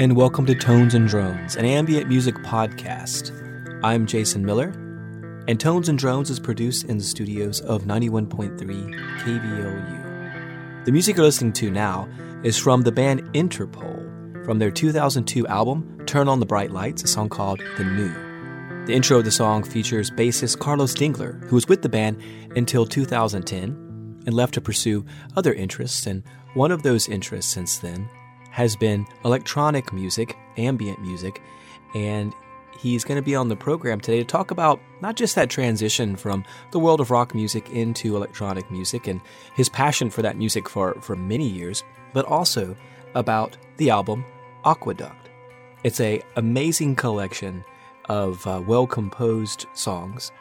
and welcome to Tones and Drones, an ambient music podcast. I'm Jason Miller, and Tones and Drones is produced in the studios of 91.3 KVOU. The music you're listening to now is from the band Interpol from their 2002 album Turn on the Bright Lights, a song called The New. The intro of the song features bassist Carlos Dengler, who was with the band until 2010 and left to pursue other interests, and one of those interests since then has been electronic music, ambient music, and he's going to be on the program today to talk about not just that transition from the world of rock music into electronic music and his passion for that music for, for many years, but also about the album Aqueduct. It's a amazing collection of uh, well composed songs,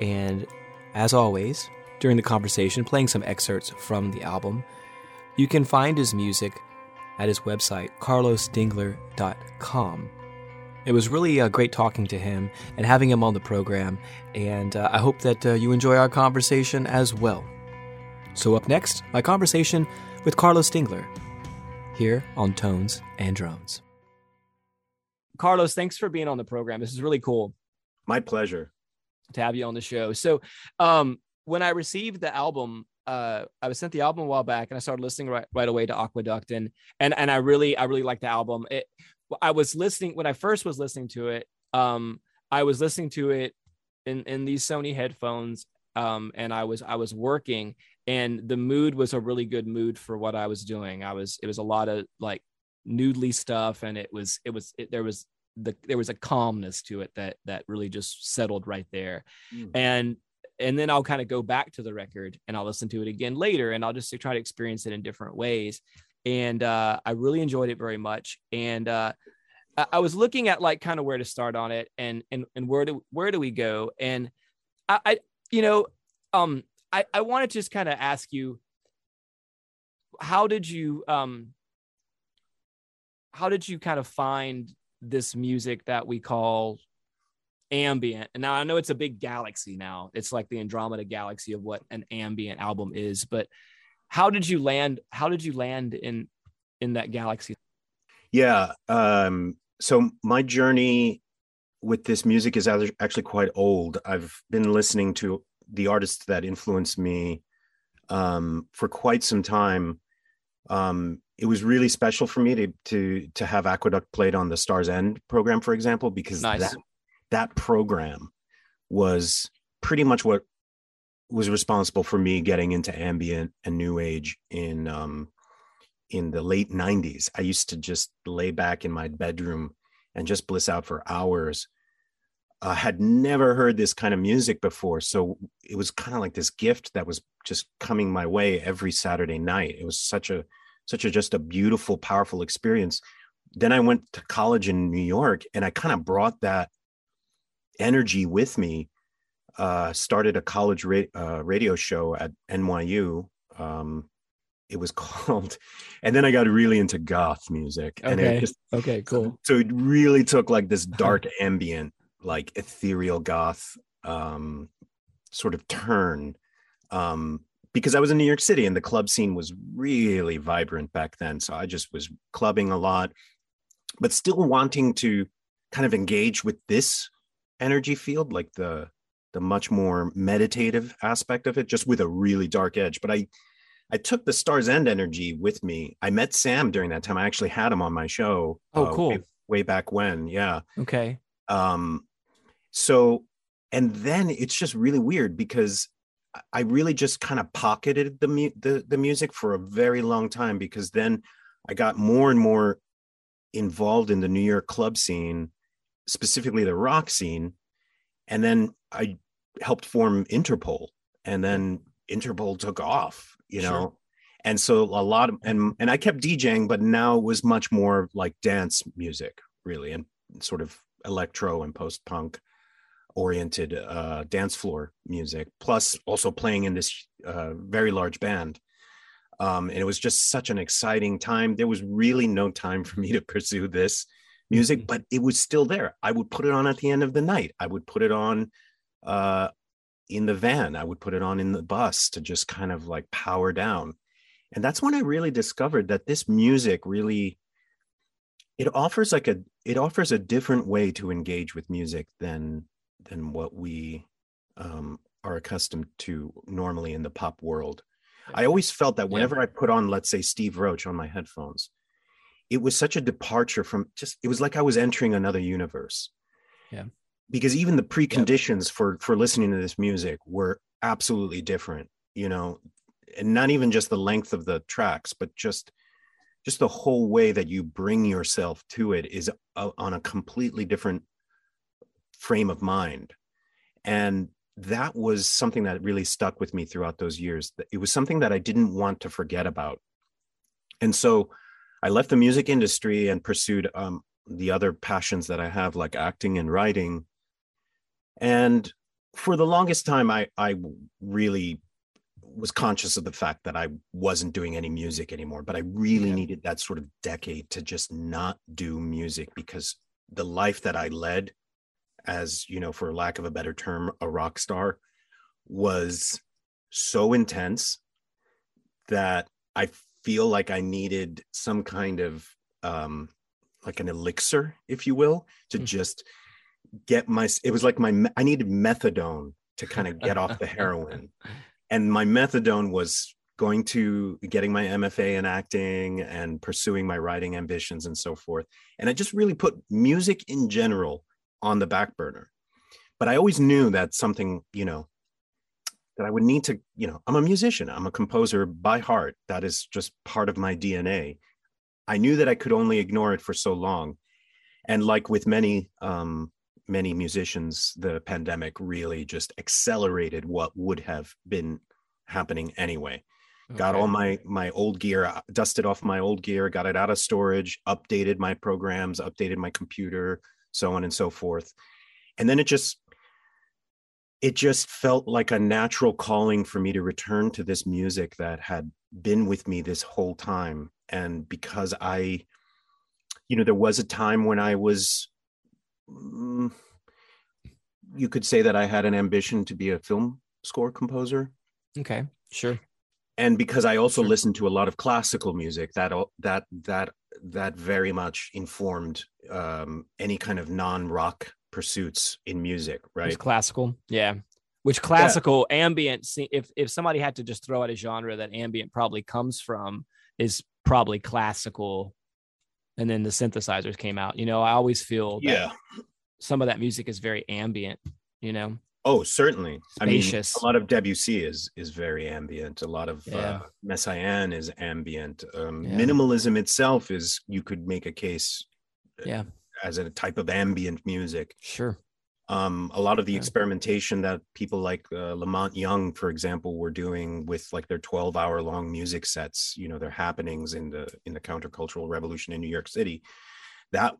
and as always, during the conversation, playing some excerpts from the album. You can find his music at his website, carlosdengler.com. It was really uh, great talking to him and having him on the program, and uh, I hope that uh, you enjoy our conversation as well. So, up next, my conversation with Carlos Dengler here on Tones and Drones. Carlos, thanks for being on the program. This is really cool. My pleasure to have you on the show. So, um, when I received the album, uh, I was sent the album a while back, and I started listening right, right away to Aqueduct, and and and I really I really liked the album. It, I was listening when I first was listening to it. Um, I was listening to it in in these Sony headphones, um, and I was I was working, and the mood was a really good mood for what I was doing. I was it was a lot of like noodly stuff, and it was it was it, there was the there was a calmness to it that that really just settled right there, mm. and and then I'll kind of go back to the record and I'll listen to it again later and I'll just try to experience it in different ways. And uh, I really enjoyed it very much. And uh, I, was looking at like kind of where to start on it and and and where do where do we go? And I, I you know um I I want to just kind of ask you how did you um how did you kind of find this music that we call ambient. And now I know it's a big galaxy now. It's like the Andromeda galaxy of what an ambient album is, but how did you land how did you land in in that galaxy? Yeah, um so my journey with this music is actually quite old. I've been listening to the artists that influenced me um, for quite some time. Um, it was really special for me to to to have Aqueduct played on the Stars End program, for example, because nice. that that program was pretty much what was responsible for me getting into ambient and new age in um, in the late 90s i used to just lay back in my bedroom and just bliss out for hours. I had never heard this kind of music before so it was kind of like this gift that was just coming my way every saturday night. It was such a such a just a beautiful powerful experience. Then i went to college in new york and i kind of brought that energy with me uh, started a college ra- uh, radio show at NYU. Um, it was called, and then I got really into goth music. And okay. Just, okay. Cool. So, so, it really took like this dark ambient, like ethereal goth um, sort of turn. Um, because I was in New York City and the club scene was really vibrant back then. So I just was clubbing a lot, but still wanting to kind of engage with this energy field, like the the much more meditative aspect of it, just with a really dark edge. But I I took the Stars End energy with me. I met Sam during that time. I actually had him on my show. Oh, uh, cool. Way, way, back when. Yeah. Okay. Um, so and then it's just really weird because I really just kind of pocketed the, mu- the the music for a very long time because then I got more and more involved in the New York club scene specifically the rock scene. And then I helped form Interpol, and then Interpol took off, you know. Sure. And so a lot of and and I kept DJing, but now it was much more like dance music, really, and sort of electro and post punk oriented uh, dance floor music, plus also playing in this uh, very large band. Um, and it was just such an exciting time. There was really no time for me to pursue this music, mm-hmm. but it was still there. I would put it on at the end of the night. I would put it on uh, in the van. I would put it on in the bus to just kind of like power down. And that's when I really discovered that this music really it offers like a it offers a different way to engage with music than than what we um, are accustomed to normally in the pop world. I always felt that whenever yeah. I put on, let's say, Steve Roach on my headphones, it was such a departure from just. It was like I was entering another universe. Yeah. Because even the preconditions for for listening to this music were absolutely different. You know, and not even just the length of the tracks, but just just the whole way that you bring yourself to it is a, on a completely different frame of mind and that was something that really stuck with me throughout those years it was something that i didn't want to forget about and so i left the music industry and pursued um, the other passions that i have like acting and writing and for the longest time i i really was conscious of the fact that I wasn't doing any music anymore, but I really yeah. needed that sort of decade to just not do music because the life that I led as, you know, for lack of a better term, a rock star was so intense that I feel like I needed some kind of um like an elixir, if you will, to mm-hmm. just get my it was like my I needed methadone to kind of get off the heroin and my methadone was going to getting my MFA in acting and pursuing my writing ambitions and so forth. And I just really put music in general on the back burner. But I always knew that something, you know, that I would need to, you know, I'm a musician, I'm a composer by heart. That is just part of my DNA. I knew that I could only ignore it for so long. And like with many um, many musicians, the pandemic really just accelerated what would have been happening anyway. Okay. Got all my my old gear, uh, dusted off my old gear, got it out of storage, updated my programs, updated my computer, so on and so forth. And then it just it just felt like a natural calling for me to return to this music that had been with me this whole time and because i you know there was a time when i was Mm, you could say that I had an ambition to be a film score composer. Okay, sure. And because I also sure. listened to a lot of classical music, that that that that very much informed um, any kind of non-rock pursuits in music, right? classical, yeah. Which classical yeah. ambient? If if somebody had to just throw out a genre that ambient probably comes from, is probably classical and then the synthesizers came out. You know, I always feel yeah, some of that music is very ambient. You know. Oh, certainly. Spacious. I mean, a lot of Debussy is is very ambient. A lot of uh, yeah. uh, Messiaen is ambient. Um, yeah. Minimalism itself is you could make a case. Uh, yeah. As a type of ambient music. Sure um, a lot of the experimentation that people like uh, La Monte Young, for example, were doing with like their 12 hour long music sets, you know, their happenings in the in the countercultural revolution in New York City, that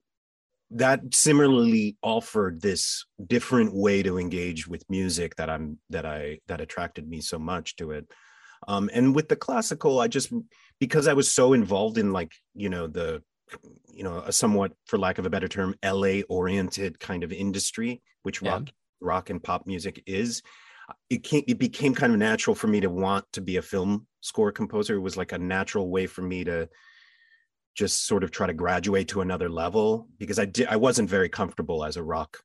that similarly offered this different way to engage with music that I'm that I that attracted me so much to it. Um, and with the classical, I just because I was so involved in like you know the you know a somewhat for lack of a better term la oriented kind of industry which yeah. rock rock and pop music is. It came it became kind of natural for me to want to be a film score composer. It was like a natural way for me to just sort of try to graduate to another level because i did i wasn't very comfortable as a rock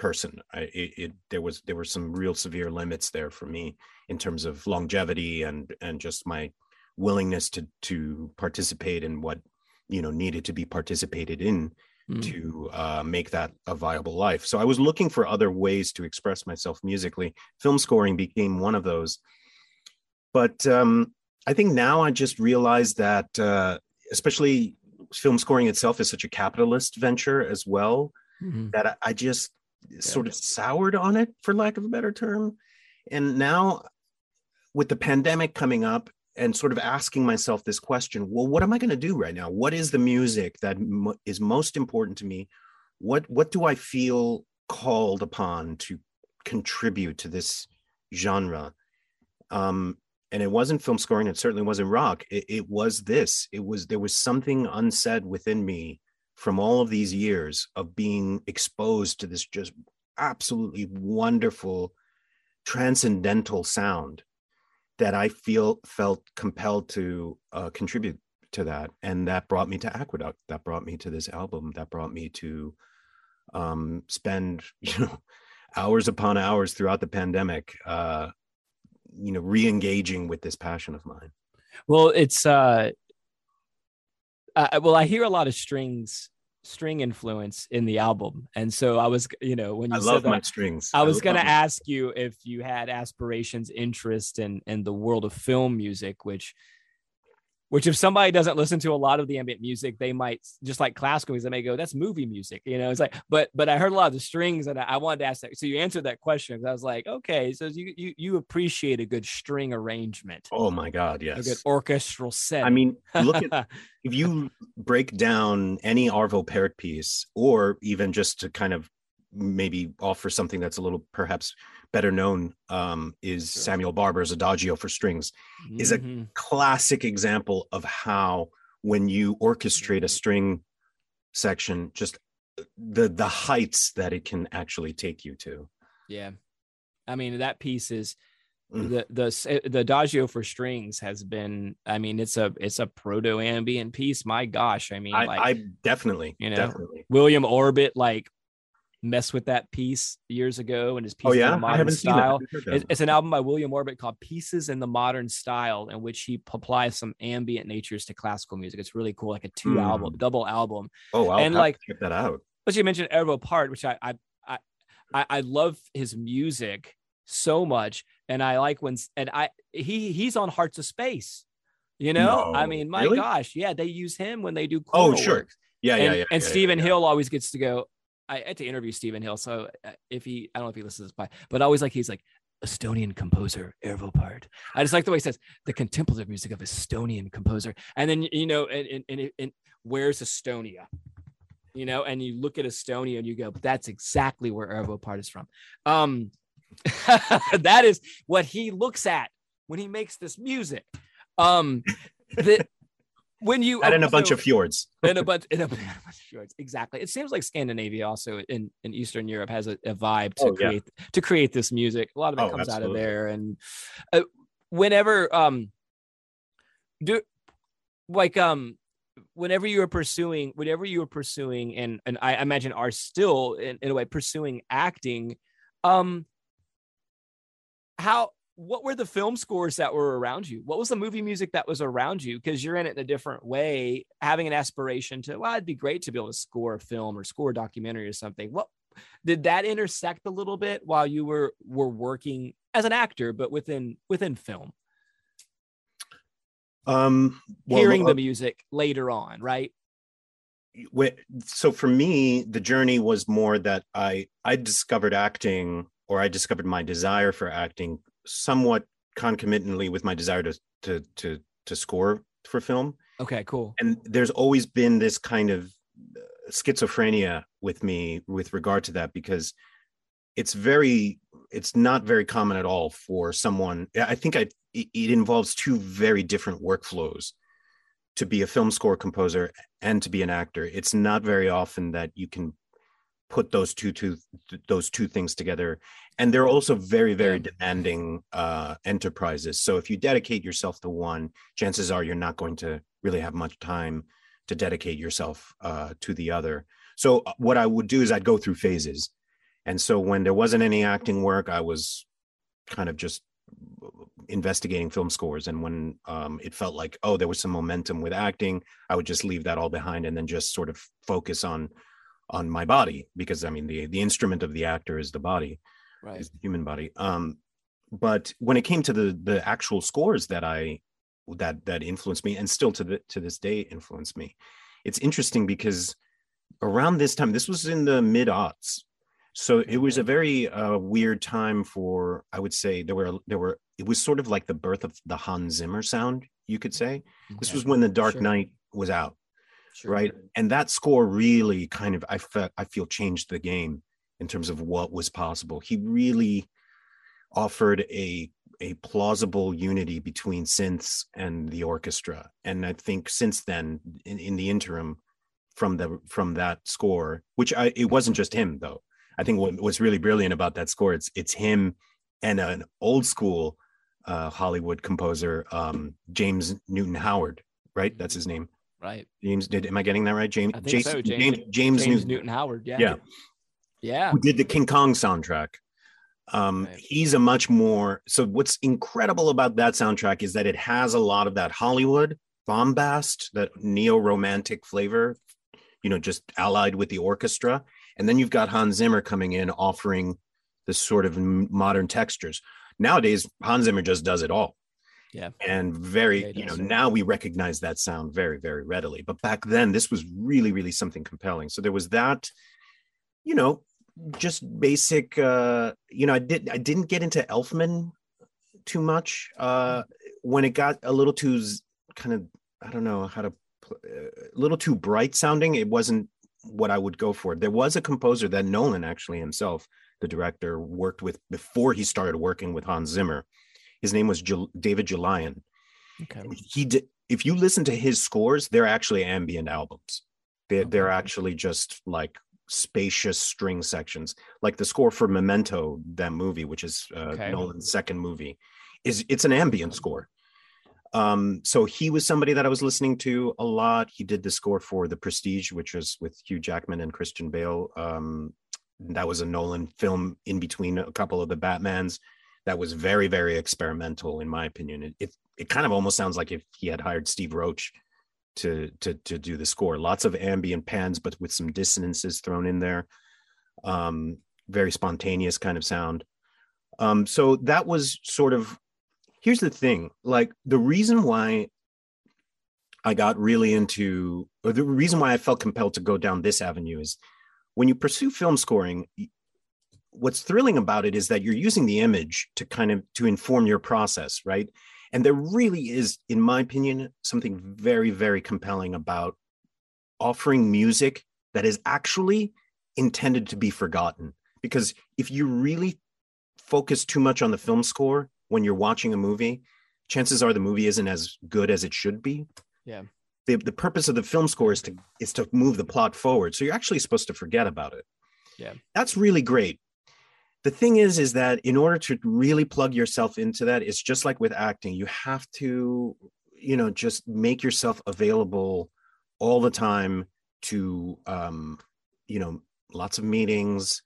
person. I, it, it, there was there were some real severe limits there for me in terms of longevity and and just my willingness to to participate in what you know needed to be participated in mm. to uh, make that a viable life so i was looking for other ways to express myself musically film scoring became one of those but um, i think now i just realized that uh, especially film scoring itself is such a capitalist venture as well mm-hmm. that I, I just yeah. sort of soured on it for lack of a better term and now with the pandemic coming up and sort of asking myself this question well what am i going to do right now? What is the music that m- is most important to me? What what do i feel called upon to contribute to this genre? Um and it wasn't film scoring it certainly wasn't rock. It, it was this. It was there was something unsaid within me from all of these years of being exposed to this just absolutely wonderful transcendental sound that I feel felt compelled to uh, contribute to that and that brought me to aqueduct that brought me to this album that brought me to um spend you know hours upon hours throughout the pandemic uh you know re-engaging with this passion of mine. Well it's uh well i hear a lot of strings string influence in the album. And so i was you know when you I said love that, my strings. I was going to ask you if you had aspirations, interest in in the world of film music, which which if somebody doesn't listen to a lot of the ambient music, they might just like classical music, they may go, that's movie music. You know, it's like, but but I heard a lot of the strings and I, I wanted to ask that. So you answered that question I was like, okay, so you you you appreciate a good string arrangement, oh my god a yes good orchestral set. i mean look at if you break down any Arvo Pärt piece, or even just to kind of maybe offer something that's a little perhaps better known, um, is Sure. Samuel Barber's Adagio for strings. is a- Mhm. Classic example of how when you orchestrate a Mhm. string section, just the the heights that it can actually take you to. yeah. I mean, that piece is Mm. the the eh, the adagio for strings has been i mean it's a it's a proto ambient piece my gosh i mean I, like I definitely, you know, definitely. william orbit like messed with that piece years ago and his piece Oh in yeah, the I modern haven't seen that. Style. It's, it's an album by william orbit called pieces in the modern style in which he applies some ambient natures to classical music it's really cool like a two Hmm. album double album oh, I'll and, like- check that out. but you mentioned Arvo Pärt, which I I I I, love his music so much, and I like when and I he he's on Hearts of Space. You know, I mean, my really? gosh, yeah, they use him when they do. Oh, sure. work. Yeah, and, yeah, yeah. And yeah, Stephen yeah. Hill always gets to go. I had to interview Stephen Hill, so uh, if he, I don't know if he listens to this, but always like he's like Estonian composer Arvo Pärt. I just like the way he says the contemplative music of Estonian composer, and then you know, and and, and, where's Estonia? You know, and you look at Estonia and you go, that's exactly where Arvo Pärt is from. Um, that is what he looks at when he makes this music. Um, the, when you That in a bunch of fjords. in a bunch in a bunch of shorts. Exactly. It seems like Scandinavia also in, in Eastern Europe has a, a vibe to Oh, yeah. create to create this music. A lot of it Oh, comes out of there. And uh, whenever um do like um whenever you were pursuing whenever you were pursuing and and I imagine are still in, in a way pursuing acting, um how what were the film scores that were around you? What was the movie music that was around you? Because you're in it in a different way, having an aspiration to, well, it'd be great to be able to score a film or score a documentary or something. What did that intersect a little bit while you were were working as an actor, but within within film, Um, well, hearing uh, the music later on, right? so for me the journey was more that i i discovered acting or i discovered my desire for acting somewhat concomitantly with my desire to to to to score for film Okay, cool. and there's always been this kind of uh, schizophrenia with me with regard to that because it's very it's not very common at all for someone i think I, it, it involves two very different workflows to be a film score composer and to be an actor it's not very often that you can put those two two those two things together and they're also very very demanding uh enterprises. So if you dedicate yourself to one chances are you're not going to really have much time to dedicate yourself uh to the other. So uh, what i would do is i'd go through phases. And so when there wasn't any acting work i was kind of just investigating film scores. And when um, it felt like oh there was some momentum with acting i would just leave that all behind and then just sort of focus on on my body. Because i mean the the instrument of the actor is the body Right. is the human body. Um but when it came to the the actual scores that i that that influenced me and still to the to this day influence me it's interesting because around this time this was in the mid aughts so it was a very uh, weird time for i would say there were there were it was sort of like the birth of the hans zimmer sound you could say. This was when the dark Sure. knight was out sure. right? And that score really kind of i felt i feel changed the game in terms of what was possible he really offered a a plausible unity between synths and the orchestra and i think since then in, in the interim from the from that score which i it wasn't just him though i think what, what's really brilliant about that score it's it's him and an old school uh hollywood composer um james newton howard right? That's his name. Right. James did am I getting that right? James I think Jason, so, James- James, James, James Newton. Newton Howard. Yeah. Yeah. Yeah. who did the King Kong soundtrack. Um, Right. he's a much more so what's incredible about that soundtrack is that it has a lot of that Hollywood bombast, that neo-romantic flavor, you know, just allied with the orchestra. And then you've got Hans Zimmer coming in offering this sort of modern textures. Nowadays, Hans Zimmer just does it all. Yeah. And very, Yeah, you know, now we recognize that sound very, very readily. But back then, this was really, really something compelling. So there was that, you know, just basic uh you know i did i didn't get into elfman too much uh when it got a little too kind of i don't know how to uh, a little too bright sounding it wasn't what i would go for there was a composer that nolan actually himself the director worked with before he started working with hans zimmer his name was Jul- david Julyan. Okay. he did if you listen to his scores they're actually ambient albums they're, they're actually just like spacious string sections like the score for memento that movie which is uh, Okay. nolan's second movie is it's an ambient score. Um so he was somebody that i was listening to a lot. He did the score for the prestige which was with hugh jackman and christian bale. Um that was a nolan film in between a couple of the batmans. That was very very experimental in my opinion. It, it it kind of almost sounds like if he had hired steve roach to to to do the score. Lots of ambient pans but with some dissonances thrown in there. Um very spontaneous kind of sound. Um so that was sort of here's the thing like the reason why i got really into or the reason why i felt compelled to go down this avenue is when you pursue film scoring what's thrilling about it is that you're using the image to kind of to inform your process right and there really is in my opinion something very very compelling about offering music that is actually intended to be forgotten. Because if you really focus too much on the film score when you're watching a movie chances are the movie isn't as good as it should be. Yeah. the, the purpose of the film score is to is to move the plot forward. So you're actually supposed to forget about it. Yeah. that's really great the thing is is that in order to really plug yourself into that it's just like with acting you have to you know just make yourself available all the time to um you know lots of meetings.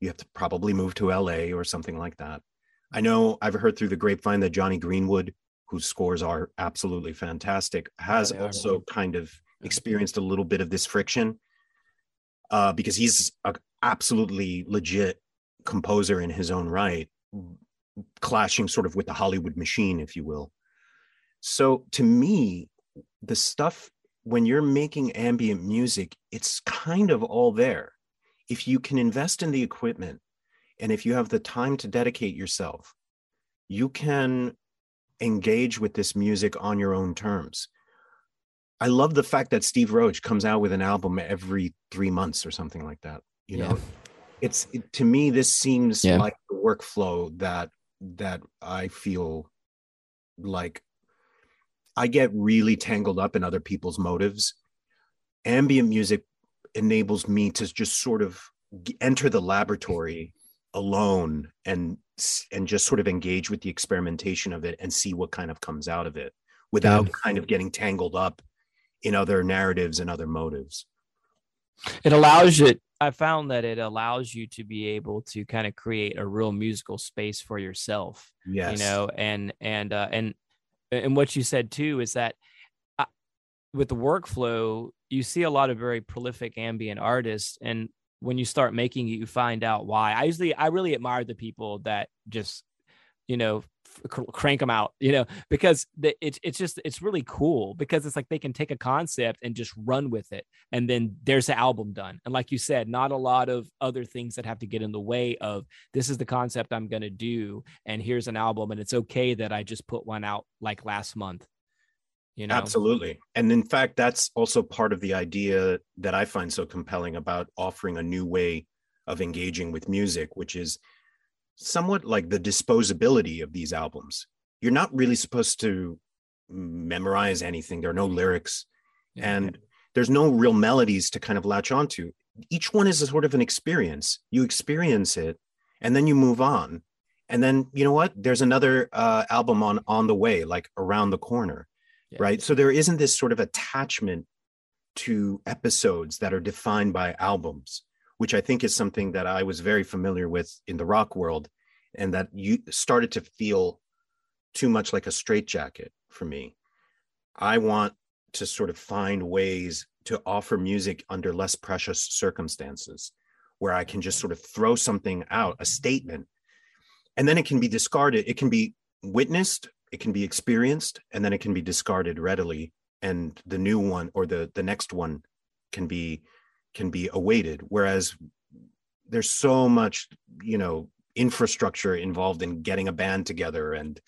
You have to probably move to la or something like that. I know i've heard through the grapevine that jonny greenwood whose scores are absolutely fantastic has they are. also kind of experienced a little bit of this friction uh because he's a absolutely legit composer in his own right clashing sort of with the hollywood machine if you will. So to me the stuff when you're making ambient music it's kind of all there. If you can invest in the equipment and if you have the time to dedicate yourself you can engage with this music on your own terms. I love the fact that steve roach comes out with an album every three months or something like that you Yeah. know it's it, to me this seems Yeah. like the workflow that that i feel like i get really tangled up in other people's motives. Ambient music enables me to just sort of enter the laboratory alone and and just sort of engage with the experimentation of it and see what kind of comes out of it without kind of getting tangled up in other narratives and other motives it allows you i found that it allows you to be able to kind of create a real musical space for yourself yes. you know and and uh and and what you said too is that uh, with the workflow you see a lot of very prolific ambient artists and when you start making it you find out why. I usually i really admire the people that just you know crank them out you know because the, it's it's just it's really cool because it's like they can take a concept and just run with it and then there's the album done and like you said not a lot of other things that have to get in the way of this is the concept i'm going to do and here's an album and it's okay that i just put one out like last month you know Absolutely. And in fact, that's also part of the idea that I find so compelling about offering a new way of engaging with music, which is somewhat like the disposability of these albums. You're not really supposed to memorize anything, there are no lyrics, and there's no real melodies to kind of latch onto. Each one is a sort of an experience. You experience it, and then you move on. And then you know what? There's another uh, album on on the way, like around the corner yeah. right? So there isn't this sort of attachment to episodes that are defined by albums, which I think is something that I was very familiar with in the rock world, and that you started to feel too much like a straitjacket for me. I want to sort of find ways to offer music under less precious circumstances where I can just sort of throw something out, a statement, and then it can be discarded. It can be witnessed, it can be experienced, and then it can be discarded readily. And the new one or the the next one can be can be awaited. Whereas there's so much, you know, infrastructure involved in getting a band together and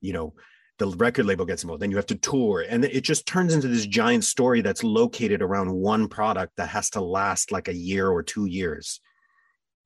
you know the record label gets involved then you have to tour and it just turns into this giant story that's located around one product that has to last like a year or two years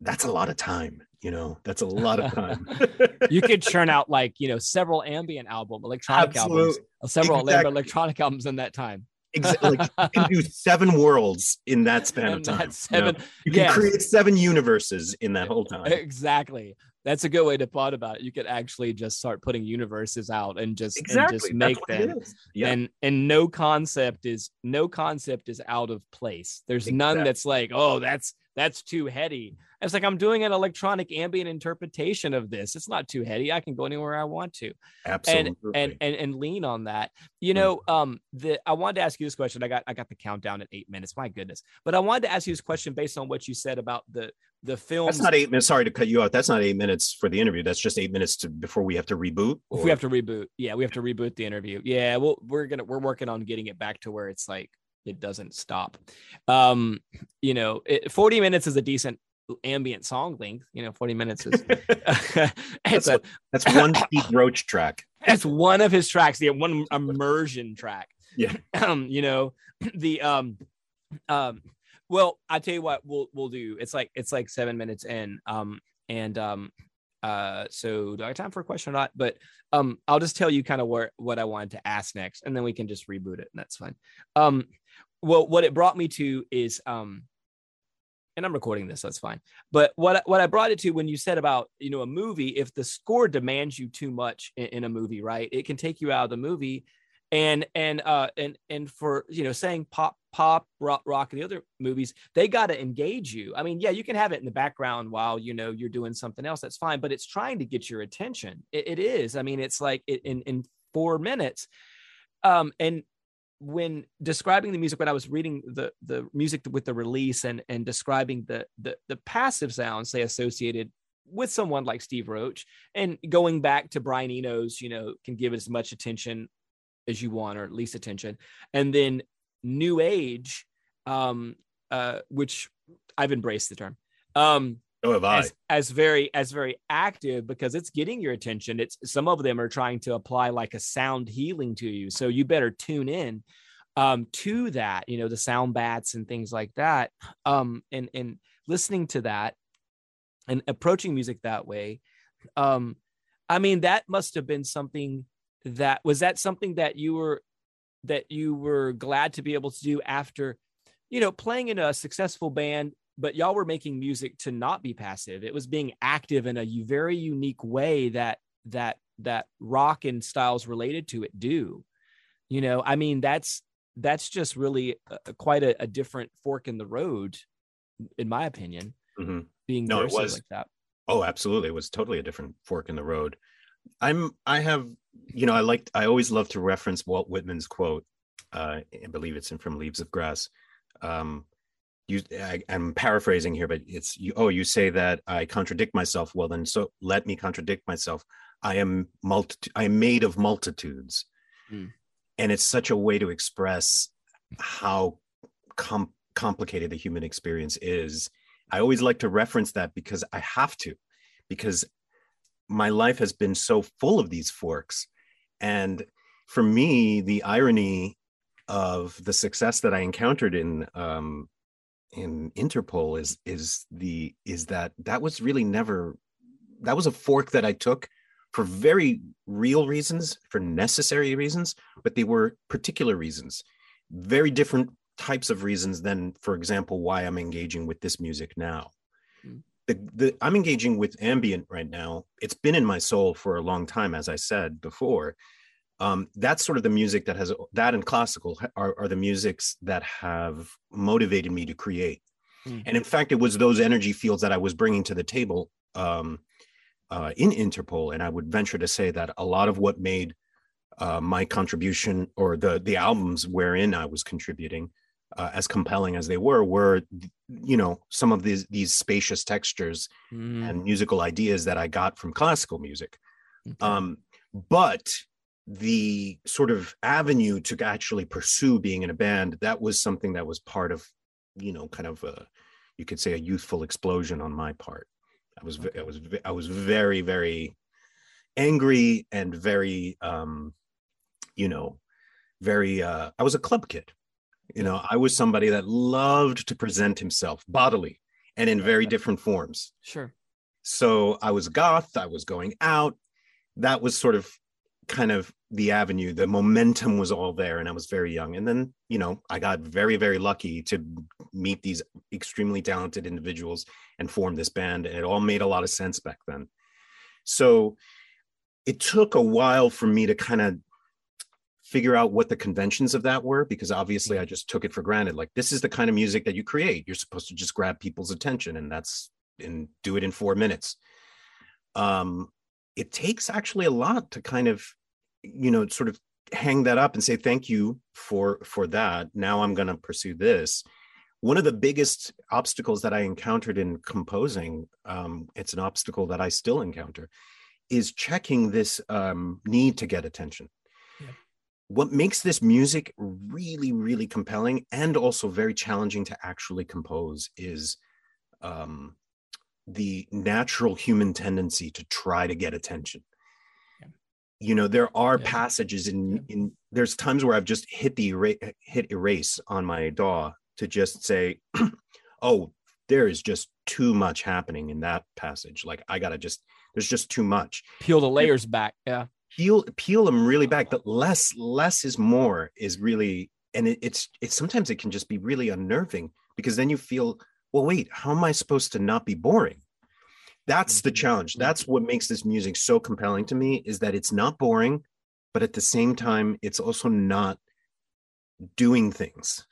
that's a lot of time you know that's a lot of time you could churn out like you know several ambient album electronic Absolute. albums several exactly. electronic albums in that time exactly like you can do seven worlds in that span of time seven you, know? you can yes. create seven universes in that whole time exactly that's a good way to thought about it. You could actually just start putting universes out and just exactly. and just make them. Yeah. And and no concept is no concept is out of place. There's exactly. none that's like, oh, that's that's too heady. It's like I'm doing an electronic ambient interpretation of this. It's not too heady. I can go anywhere I want to. Absolutely. And and and, and lean on that. You mm. know, um, the I wanted to ask you this question. I got I got the countdown at eight minutes. My goodness. But I wanted to ask you this question based on what you said about the the film. That's not eight minutes. Sorry to cut you out. That's not eight minutes for the interview. That's just eight minutes to before we have to reboot. Or... If we have to reboot, yeah, we have to reboot the interview. Yeah, well, we're gonna we're working on getting it back to where it's like it doesn't stop. Um, you know, it, 40 minutes is a decent ambient song length. You know, 40 minutes is that's, a, that's one Pete Roach track. That's one of his tracks, the one immersion track. Yeah. Um, you know, the um um well, I tell you what we'll we'll do. It's like it's like seven minutes in. Um and um uh, so do I have time for a question or not? But um, I'll just tell you kind of where what I wanted to ask next, and then we can just reboot it, and that's fine. Um, well, what it brought me to is um, and I'm recording this, that's fine. But what what I brought it to when you said about you know a movie, if the score demands you too much in, in a movie, right, it can take you out of the movie, and and uh and and for you know saying pop pop rock, rock and the other movies they got to engage you. I mean yeah you can have it in the background while you know you're doing something else that's fine but it's trying to get your attention. It, it is. I mean it's like in in four minutes. Um and when describing the music when i was reading the the music with the release and and describing the the, the passive sounds they associated with someone like Steve Roach and going back to Brian Eno's, you know, can give as much attention as you want or at least attention. And then new age, um, uh, which I've embraced the term. Um, Oh, have I. As, as, very as very active because it's getting your attention. It's some of them are trying to apply like a sound healing to you, so you better tune in um, to that. You know the sound baths and things like that, um, and and listening to that and approaching music that way. Um, I mean that must have been something that was that something that you were that you were glad to be able to do after you know playing in a successful band but y'all were making music to not be passive it was being active in a very unique way that that that rock and styles related to it do you know i mean that's that's just really a, quite a, a, different fork in the road in my opinion mm-hmm. being no it was like that oh absolutely it was totally a different fork in the road i'm i have you know, I like I always love to reference Walt Whitman's quote. Uh, I believe it's in from Leaves of Grass. Um, you, I, am paraphrasing here, but it's you. Oh, you say that I contradict myself. Well, then, so let me contradict myself. I am multi. I am made of multitudes, mm. and it's such a way to express how com- complicated the human experience is. I always like to reference that because I have to, because my life has been so full of these forks. And for me, the irony of the success that I encountered in um, in Interpol is is the is that that was really never that was a fork that I took for very real reasons, for necessary reasons, but they were particular reasons, very different types of reasons than, for example, why I'm engaging with this music now mm. the, the I'm engaging with ambient right now. It's been in my soul for a long time, as I said before. Um, that's sort of the music that has that and classical are, are the musics that have motivated me to create mm-hmm. and in fact it was those energy fields that i was bringing to the table um, uh, in interpol and i would venture to say that a lot of what made uh, my contribution or the the albums wherein i was contributing uh, as compelling as they were were you know some of these these spacious textures mm. and musical ideas that i got from classical music okay. um, but the sort of avenue to actually pursue being in a band that was something that was part of you know kind of a you could say a youthful explosion on my part. I was i was i was very very angry and very um you know very uh i was a club kid. You know i was somebody that loved to present himself bodily and in very different forms. Sure. So i was goth i was going out. That was sort of kind of the avenue the momentum was all there and i was very young. And then you know i got very very lucky to meet these extremely talented individuals and form this band. And it all made a lot of sense back then. So it took a while for me to kind of figure out what the conventions of that were because obviously i just took it for granted. Like this is the kind of music that you create. You're supposed to just grab people's attention and that's and do it in four minutes. Um it takes actually a lot to kind of you know sort of hang that up and say thank you for for that. Now i'm going to pursue this. One of the biggest obstacles that i encountered in composing um, it's an obstacle that i still encounter is checking this um, need to get attention. Yeah. what makes this music really really compelling and also very challenging to actually compose is um, the natural human tendency to try to get attention yeah. you know there are yeah. passages in yeah. in there's times where i've just hit the era- hit erase on my daw to just say oh there is just too much happening in that passage like i gotta just there's just too much peel the layers back yeah peel peel them really back but less less is more is really and it, it's it's sometimes it can just be really unnerving because then you feel well, wait, how am I supposed to not be boring? That's the mm-hmm. challenge. That's what makes this music so compelling to me is that it's not boring, but at the same time, it's also not doing things.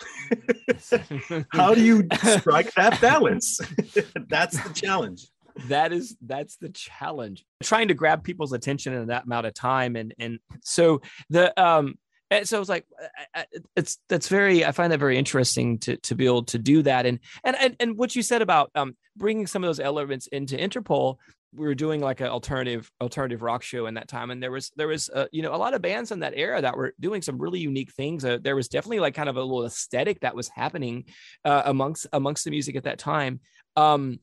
how do you strike that balance? that's the challenge that is that's the challenge trying to grab people's attention in that amount of time and and so the um and so it's like it's that's very i find that very interesting to to be able to do that. And and and, and what you said about um, bringing some of those elements into interpol we were doing like an alternative alternative rock show in that time. And there was there was uh, you know a lot of bands in that era that were doing some really unique things. Uh, there was definitely like kind of a little aesthetic that was happening uh, amongst amongst the music at that time. Um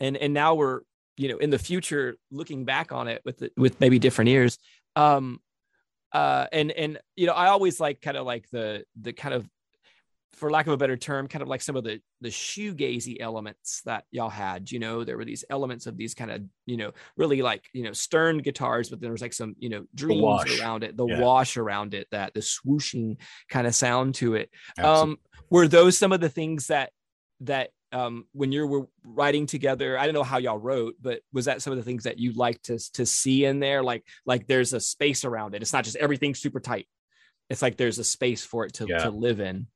and and now we're you know in the future looking back on it with the, with maybe different ears. Um uh, and and you know, I always like kind of like the the kind of for lack of a better term, kind of like some of the the shoegazy elements that y'all had. You know, there were these elements of these kind of you know really like you know stern guitars, but there was like some you know dreams around it, the yeah. wash around it, that the swooshing kind of sound to it. Um, were those some of the things that that um, when you were writing together i don't know how y'all wrote but was that some of the things that you like to to see in there? Like like there's a space around it. It's not just everything super tight. It's like there's a space for it to, yeah. to live in.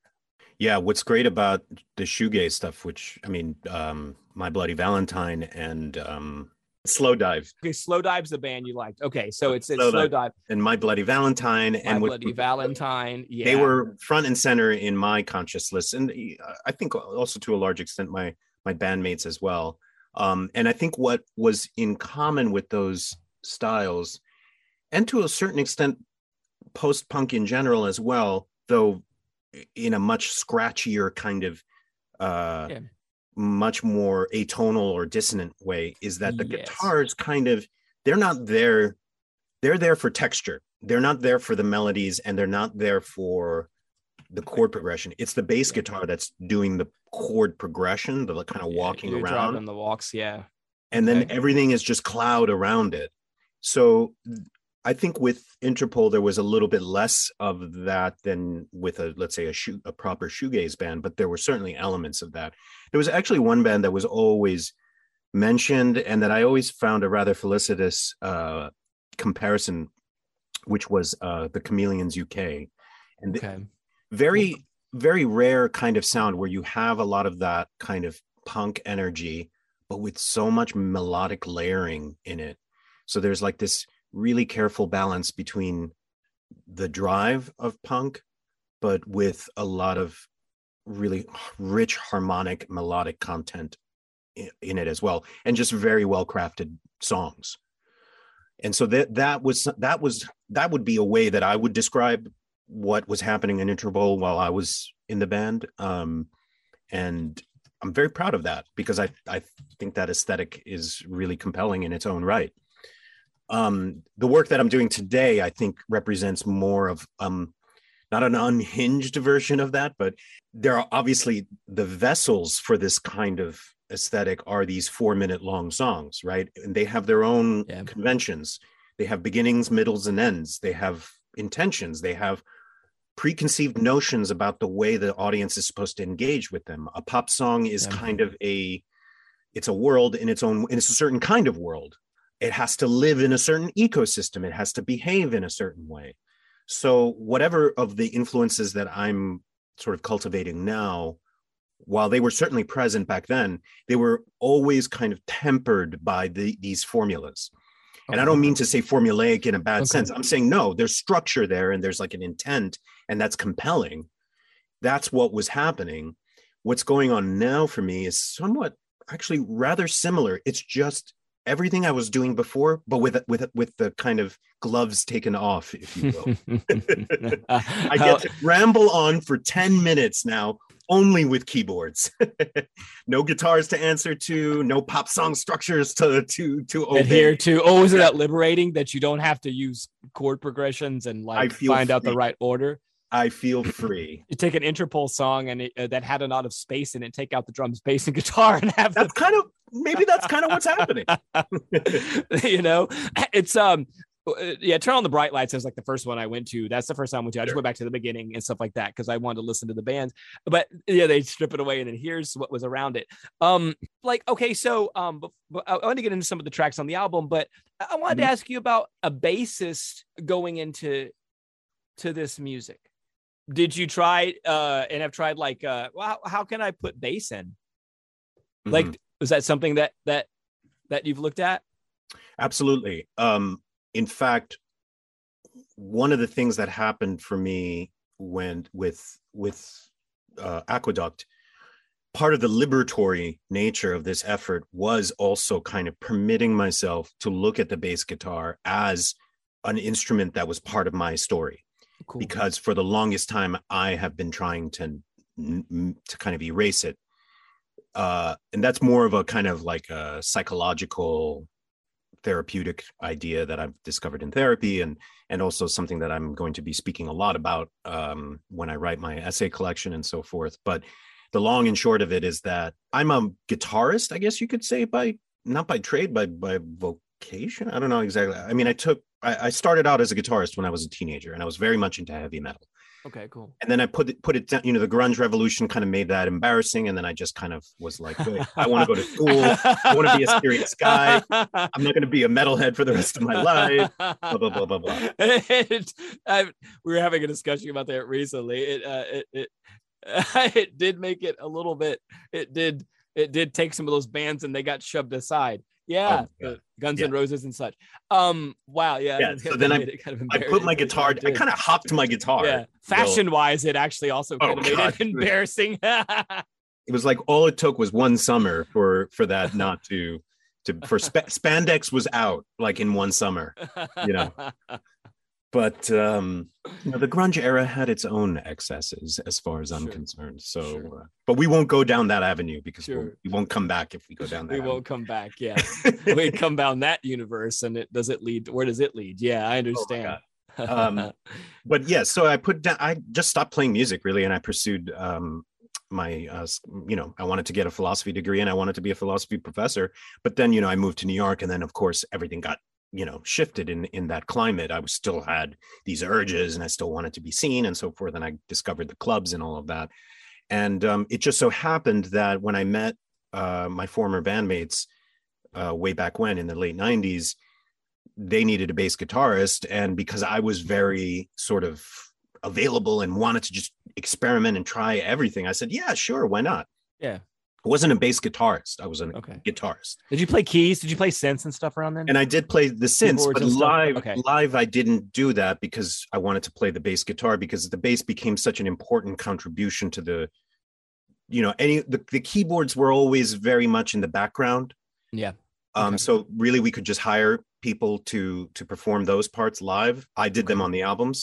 Yeah what's great about the shoegaze stuff which i mean um my bloody valentine and um Slowdive. Okay, Slow Dive's the band you liked. Okay, so it's, it's Slow, Slow Dive. Dive. And My Bloody Valentine my and Bloody what, Valentine. Yeah. They were front and center in my consciousness and uh, I think also to a large extent my my bandmates as well. Um, and I think what was in common with those styles and to a certain extent post-punk in general as well, though in a much scratchier kind of uh yeah much more atonal or dissonant way is that the yes. guitars kind of they're not there they're there for texture. They're not there for the melodies and they're not there for the chord progression. It's the bass guitar that's doing the chord progression the kind of yeah, walking around. and the walks yeah. And then okay. everything is just cloud around it. So I think with Interpol there was a little bit less of that than with a let's say a shoe, a proper shoegaze band, but there were certainly elements of that. There was actually one band that was always mentioned and that I always found a rather felicitous uh, comparison which was uh, the Chameleons UK, and Okay. very very rare kind of sound where you have a lot of that kind of punk energy but with so much melodic layering in it so there's like this really careful balance between the drive of punk but with a lot of really rich harmonic melodic content in it as well and just very well crafted songs and so that that was that was that would be a way that i would describe what was happening in Interpol while I was in the band. Um, and I'm very proud of that because I, I think that aesthetic is really compelling in its own right. Um, the work that I'm doing today, I think, represents more of um, not an unhinged version of that, but there are obviously the vessels for this kind of aesthetic are these four minute long songs, right? And they have their own Yeah. conventions. They have beginnings, middles, and ends. They have intentions. They have preconceived notions about the way the audience is supposed to engage with them. A pop song is Yeah. kind of a it's a world in its own and it's a certain kind of world. It has to live in a certain ecosystem. It has to behave in a certain way. So whatever of the influences that I'm sort of cultivating now, while they were certainly present back then, they were always kind of tempered by the, these formulas. And I don't mean to say formulaic in a bad Okay. sense. I'm saying no, there's structure there and there's like an intent, and that's compelling. That's what was happening. What's going on now for me is somewhat actually rather similar. It's just everything I was doing before, but with with with the kind of gloves taken off, if you will. I get to ramble on for 10 minutes now, only with keyboards. no guitars to answer to, no pop song structures to to to obey. adhere to. Oh, isn't that liberating that you don't have to use chord progressions and like find out the right order? I feel free. You take an Interpol song and it, uh, that had a lot of space in it, take out the drums, bass, and guitar, and have That's kind of maybe that's kind of what's happening. you know, it's um. uh, Yeah, turn on the bright lights is like the first one I went to. That's the first time I went to. I just Sure. went back to the beginning and stuff like that because I wanted to listen to the bands. But yeah, they strip it away and then here's what was around it. Um, like okay, so um, but I want to get into some of the tracks on the album, but I wanted Mhm. to ask you about a bassist going into to this music. Did you try uh and have tried like uh well, how, how can I put bass in? Like Mhm. was that something that that that you've looked at? absolutely. Um, in fact, one of the things that happened for me when with with uh, Aqueduct, part of the liberatory nature of this effort was also kind of permitting myself to look at the bass guitar as an instrument that was part of my story. Cool. because for the longest time I have been trying to to kind of erase it, uh, and that's more of a kind of like a psychological therapeutic idea that I've discovered in therapy, and and also something that I'm going to be speaking a lot about um, when I write my essay collection and so forth. But the long and short of it is that I'm a guitarist, I guess you could say by not by trade, but by vocation. I don't know exactly. I mean, I took I, I started out as a guitarist when I was a teenager, and I was very much into heavy metal. Okay, cool. And then I put it put it down. You know, the grunge revolution kind of made that embarrassing, and then I just kind of was like, I want to go to school. I want to be a serious guy. I'm not going to be a metalhead for the rest of my life. Blah blah blah blah blah. It- I- we were having a discussion about that recently. It uh, it it, it did make it a little bit. It did it did take some of those bands and they got shoved aside. Yeah, Oh, God. Guns Yeah. N' Roses and such. Um, wow, yeah. Yeah, so then I- kind of I put my guitar. I kind of hopped my guitar. yeah, fashion wise, it actually also Oh, of made God. it embarrassing. It was like all it took was one summer for for that not to to for spa- spandex was out like in one summer. You know. But um, you know, the grunge era had its own excesses, as far as I'm Sure. concerned. So, Sure. uh, but we won't go down that avenue because we'll, we will not come back if we go down that. we avenue. won't come back. Yeah, we come down that universe, and it does it lead? Where does it lead? Yeah, I understand. Um, but yeah, so I put down. I just stopped playing music really, and I pursued um, my, uh, you know, I wanted to get a philosophy degree, and I wanted to be a philosophy professor. But then, you know, I moved to New York, and then of course everything got you know shifted in in that climate i was still had these urges and i still wanted to be seen and so forth and i discovered the clubs and all of that and um, it just so happened that when i met uh, my former bandmates uh, way back when in the late 90s they needed a bass guitarist and because i was very sort of available and wanted to just experiment and try everything i said yeah sure why not Yeah. I wasn't a bass guitarist i was a Okay. guitarist Did you play keys? Did you play synths and stuff around then? and i did play the synths but live Okay. live i didn't do that because i wanted to play the bass guitar because the bass became such an important contribution to the you know any the, the keyboards were always very much in the background Yeah. um Okay. so really we could just hire people to to perform those parts live i did them on the albums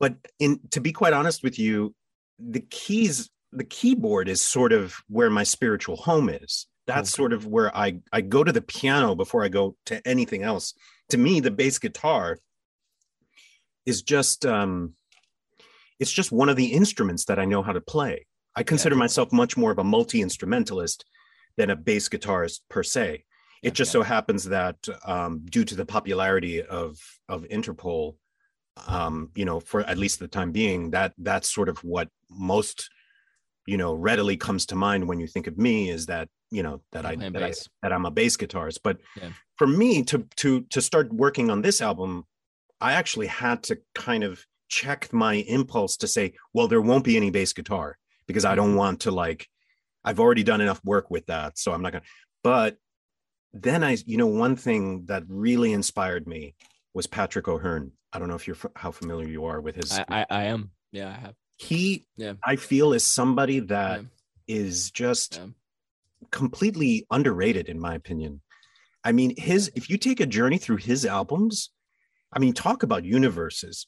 but in to be quite honest with you the keys the keyboard is sort of where my spiritual home is. That's Okay. sort of where i i go to the piano before i go to anything else. To me the bass guitar is just um it's just one of the instruments that i know how to play. I consider myself much more of a multi-instrumentalist than a bass guitarist per se. It just so happens that um, due to the popularity of of interpol um, you know for at least the time being that that's sort of what most you know readily comes to mind when you think of me is that you know that i that, I that I'm a bass guitarist but Yeah. for me to to to start working on this album i actually had to kind of check my impulse to say well there won't be any bass guitar because i don't mm-hmm. want to like i've already done enough work with that so i'm not gonna but then i you know one thing that really inspired me was patrick o'hearn i don't know if you're f- how familiar you are with his I, I, I am. Yeah, I have. He Yeah. i feel is somebody that Yeah. is just Yeah. completely underrated in my opinion i mean his if you take a journey through his albums i mean talk about universes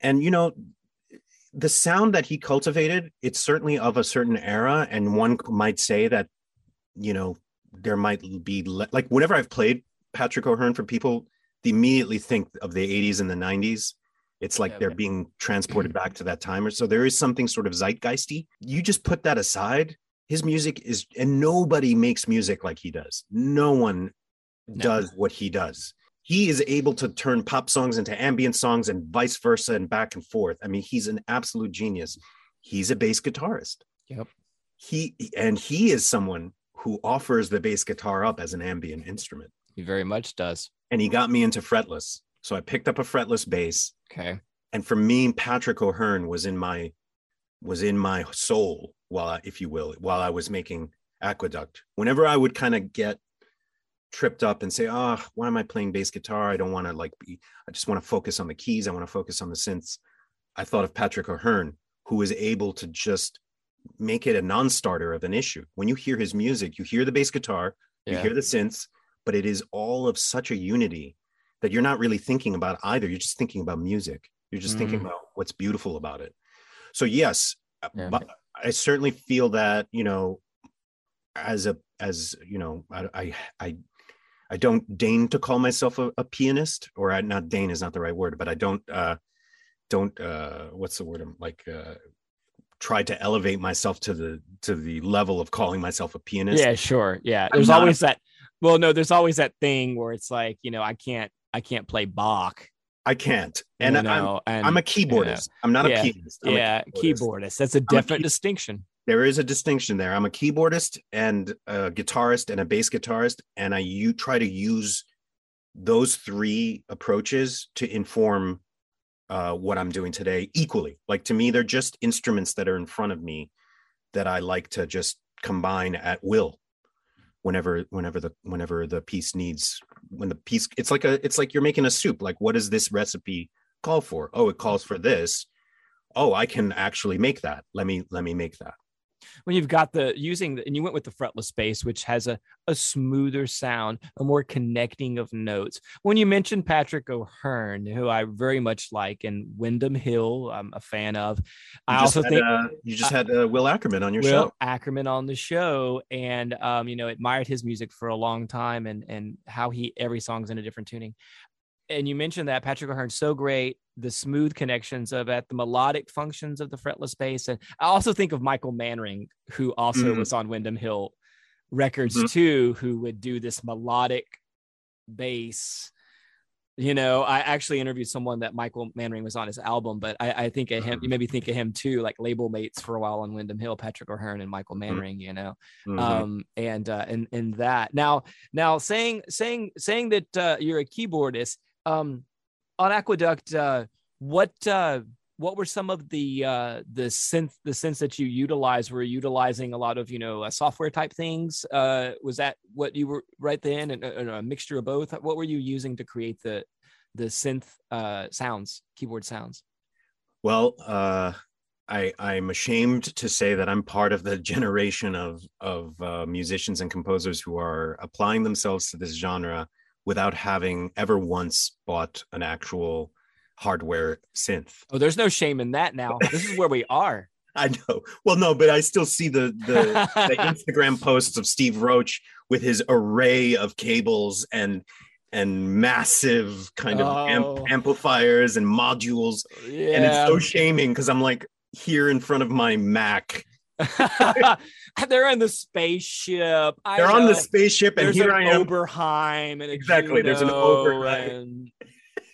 and you know the sound that he cultivated it's certainly of a certain era and one might say that you know there might be le- like whenever i've played patrick o'hearn for people they immediately think of the 80s and the 90s it's like Yeah. they're being transported back to that time or so there is something sort of zeitgeisty. You just put that aside. His music is and nobody makes music like he does. No one No. does what he does. He is able to turn pop songs into ambient songs and vice versa and back and forth. I mean he's an absolute genius. He's a bass guitarist. Yep. he and he is someone who offers the bass guitar up as an ambient instrument. He very much does. and he got me into fretless so i picked up a fretless bass. Okay. and for me patrick o'hearn was in my was in my soul while I, if you will while i was making aqueduct. Whenever i would kind of get tripped up and say ah why am i playing bass guitar? I don't want to like be i just want to focus on the keys. I want to focus on the synths. I thought of patrick o'hearn who is able to just make it a non-starter of an issue. When you hear his music you hear the bass guitar you hear the synths but it is all of such a unity that you're not really thinking about either you're just thinking about music you're just thinking Mhm. about what's beautiful about it so yes uh, Yeah. but i certainly feel that you know as a as you know i i i, I don't deign to call myself a, a pianist or I, not deign is not the right word but i don't uh don't uh what's the word i'm like uh try to elevate myself to the to the level of calling myself a pianist Yeah, sure. Yeah. There's not a- always that. Well, no, there's always that thing where it's like, you know, I can't, I can't play Bach. i can't and you I'm, and I'm a keyboardist i'm not Yeah. a pianist I'm a yeah, keyboardist. That's a definite key- distinction. there is a distinction there. I'm a keyboardist and a guitarist and a bass guitarist, and I you try to use those three approaches to inform uh, what I'm doing today equally. Like to me, they're just instruments that are in front of me that I like to just combine at will whenever whenever the whenever the piece needs when the piece it's like a it's like you're making a soup. Like what does this recipe call for? Oh it calls for this. Oh i can actually make that. Let me let me make that when you've got the using the, and you went with the fretless bass which has a, a smoother sound a more connecting of notes when you mentioned patrick o'hearn who i very much like and windham hill i'm a fan of i You just also had, think uh, you just had uh, Will Ackerman on your Will show. Ackerman on the show, and um, you know, admired his music for a long time, and and how he every song's in a different tuning. And you mentioned that Patrick O'Hearn's so great, the smooth connections of at the melodic functions of the fretless bass, and I also think of Michael Manring, who also Mhm. was on Windham Hill Records Mhm. too, who would do this melodic bass You know, I actually interviewed someone that Michael Manring was on his album, but I, I think of him. You maybe think of him too, like label mates for a while on Windham Hill, Patrick O'Hearn and Michael mm-hmm. Manring. You know, mm-hmm. um, and uh, and and that now now saying saying saying that uh, you're a keyboardist um, on Aqueduct. Uh, what uh, what were some of the uh the synth the synths that you utilized? Were you utilizing a lot of you know uh, software type things? Uh was that what you were right then? And, and a mixture of both? What were you using to create the the synth uh sounds keyboard sounds? Well uh I, I'm ashamed to say that I'm part of the generation of of uh, musicians and composers who are applying themselves to this genre without having ever once bought an actual hardware synth. Oh, there's no shame in that now. This is where we are. I know. Well, no, but I still see the the, the Instagram posts of Steve Roach with his array of cables and and massive kind of oh. amp- amplifiers and modules, yeah. and it's so shaming because I'm like here in front of my Mac. They're in the spaceship. I They're know. on the spaceship, and There's here I am. Oberheim and exactly. There's an Oberheim. And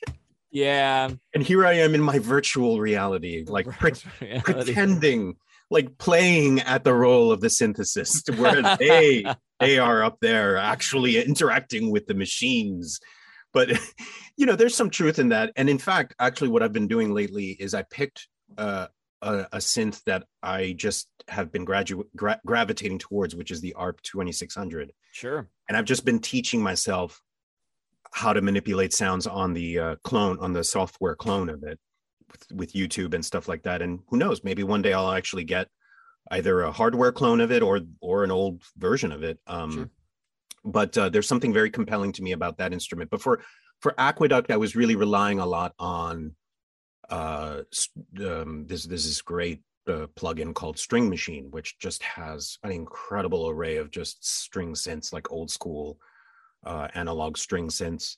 yeah. And here I am in my virtual reality, like pre- reality. pretending, like playing at the role of the synthesist, where they they are up there actually interacting with the machines. But you know, there's some truth in that. And in fact, actually, what I've been doing lately is I picked uh, a, a synth that I just have been gradu- gra- gravitating towards, which is the ARP 2600. Sure. And I've just been teaching myself how to manipulate sounds on the uh, clone on the software clone of it with, with, YouTube and stuff like that. And who knows, maybe one day I'll actually get either a hardware clone of it or or an old version of it. Um, sure. But uh, there's something very compelling to me about that instrument. But for for Aqueduct, I was really relying a lot on uh, um, this this is great uh, plugin called String Machine, which just has an incredible array of just string synths, like old school uh, analog string synths.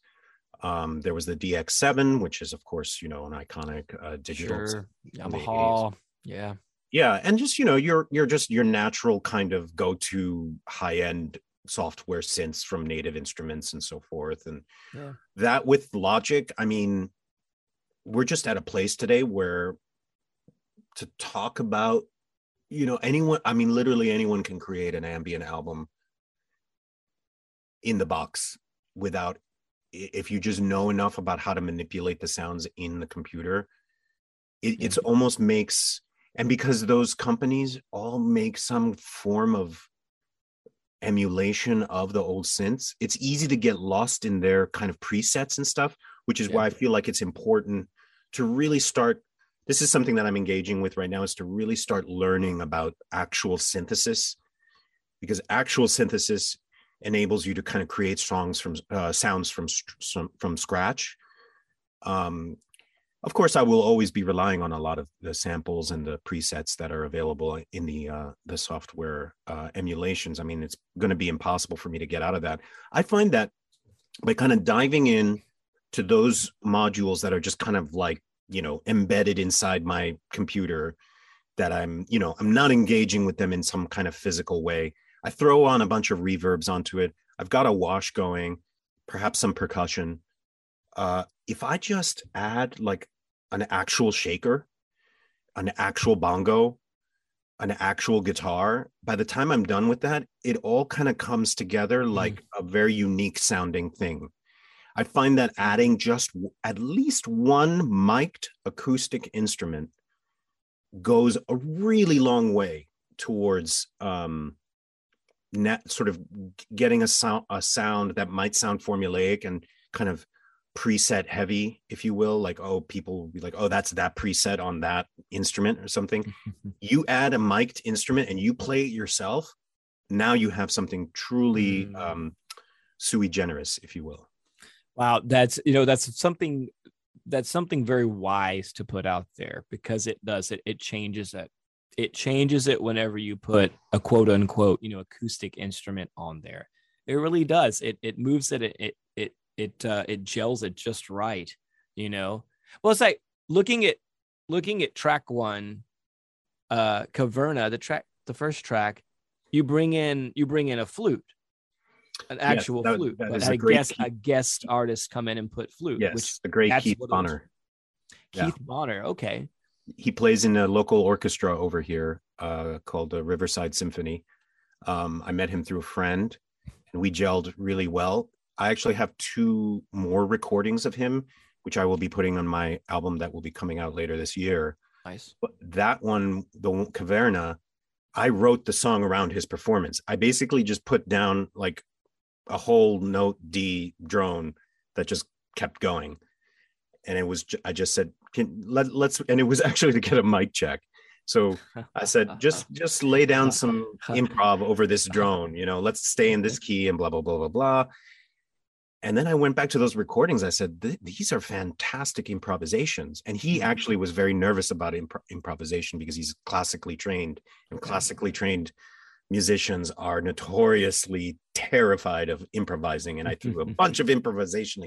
Um, there was the DX7, which is, of course, you know, an iconic uh, digital sure. Yamaha. Yeah. Yeah, and just you know, you're you're just your natural kind of go-to high-end software synths from native instruments and so forth, and yeah. that with Logic, I mean, we're just at a place today where to talk about, you know, anyone. I mean, literally anyone can create an ambient album in the box without if you just know enough about how to manipulate the sounds in the computer it it's mm-hmm. almost makes and because those companies all make some form of emulation of the old synths it's easy to get lost in their kind of presets and stuff which is yeah. why i feel like it's important to really start this is something that i'm engaging with right now is to really start learning about actual synthesis because actual synthesis enables you to kind of create songs from uh, sounds from from scratch. Um, of course, I will always be relying on a lot of the samples and the presets that are available in the uh, the software uh, emulations. I mean, it's going to be impossible for me to get out of that. I find that by kind of diving in to those modules that are just kind of like you know embedded inside my computer that i'm you know i'm not engaging with them in some kind of physical way I throw on a bunch of reverbs onto it. I've got a wash going, perhaps some percussion. Uh, if I just add like an actual shaker, an actual bongo, an actual guitar, by the time I'm done with that, it all kind of comes together mm. like mm. a very unique sounding thing. I find that adding just at least one mic'd acoustic instrument goes a really long way towards um, net sort of getting a sound a sound that might sound formulaic and kind of preset heavy if you will like oh people will be like oh that's that preset on that instrument or something you add a mic'd instrument and you play it yourself now you have something truly mm. um sui generis if you will wow that's you know that's something that's something very wise to put out there because it does it it changes it. It changes it whenever you put a quote unquote you know acoustic instrument on there. It really does. It it moves it it it it it, uh, it gels it just right you know? Well it's like looking at looking at track one uh caverna the track the first track you bring in you bring in a flute an actual that- flute, that is had a a guest a guest artist come in and put flute. Yes, which the great Keith what it was. Bonner. Yeah. Keith Bonner. Okay. He plays in a local orchestra over here uh, called the Riverside Symphony. Um, I met him through a friend, and we gelled really well. I actually have two more recordings of him, which I will be putting on my album that will be coming out later this year. Nice. But that one, the Caverna, I wrote the song around his performance. I basically just put down like a whole note D drone that just kept going, and it was, I just said, "Can let let's," and it was actually to get a mic check. So I said, "Just just lay down some improv over this drone, you know. Let's stay in this key and blah blah blah blah blah." And then I went back to those recordings. I said, "These are fantastic improvisations." And he mm-hmm. actually was very nervous about impro- improvisation because he's classically trained, and classically trained musicians are notoriously terrified of improvising. And I threw a bunch of improvisation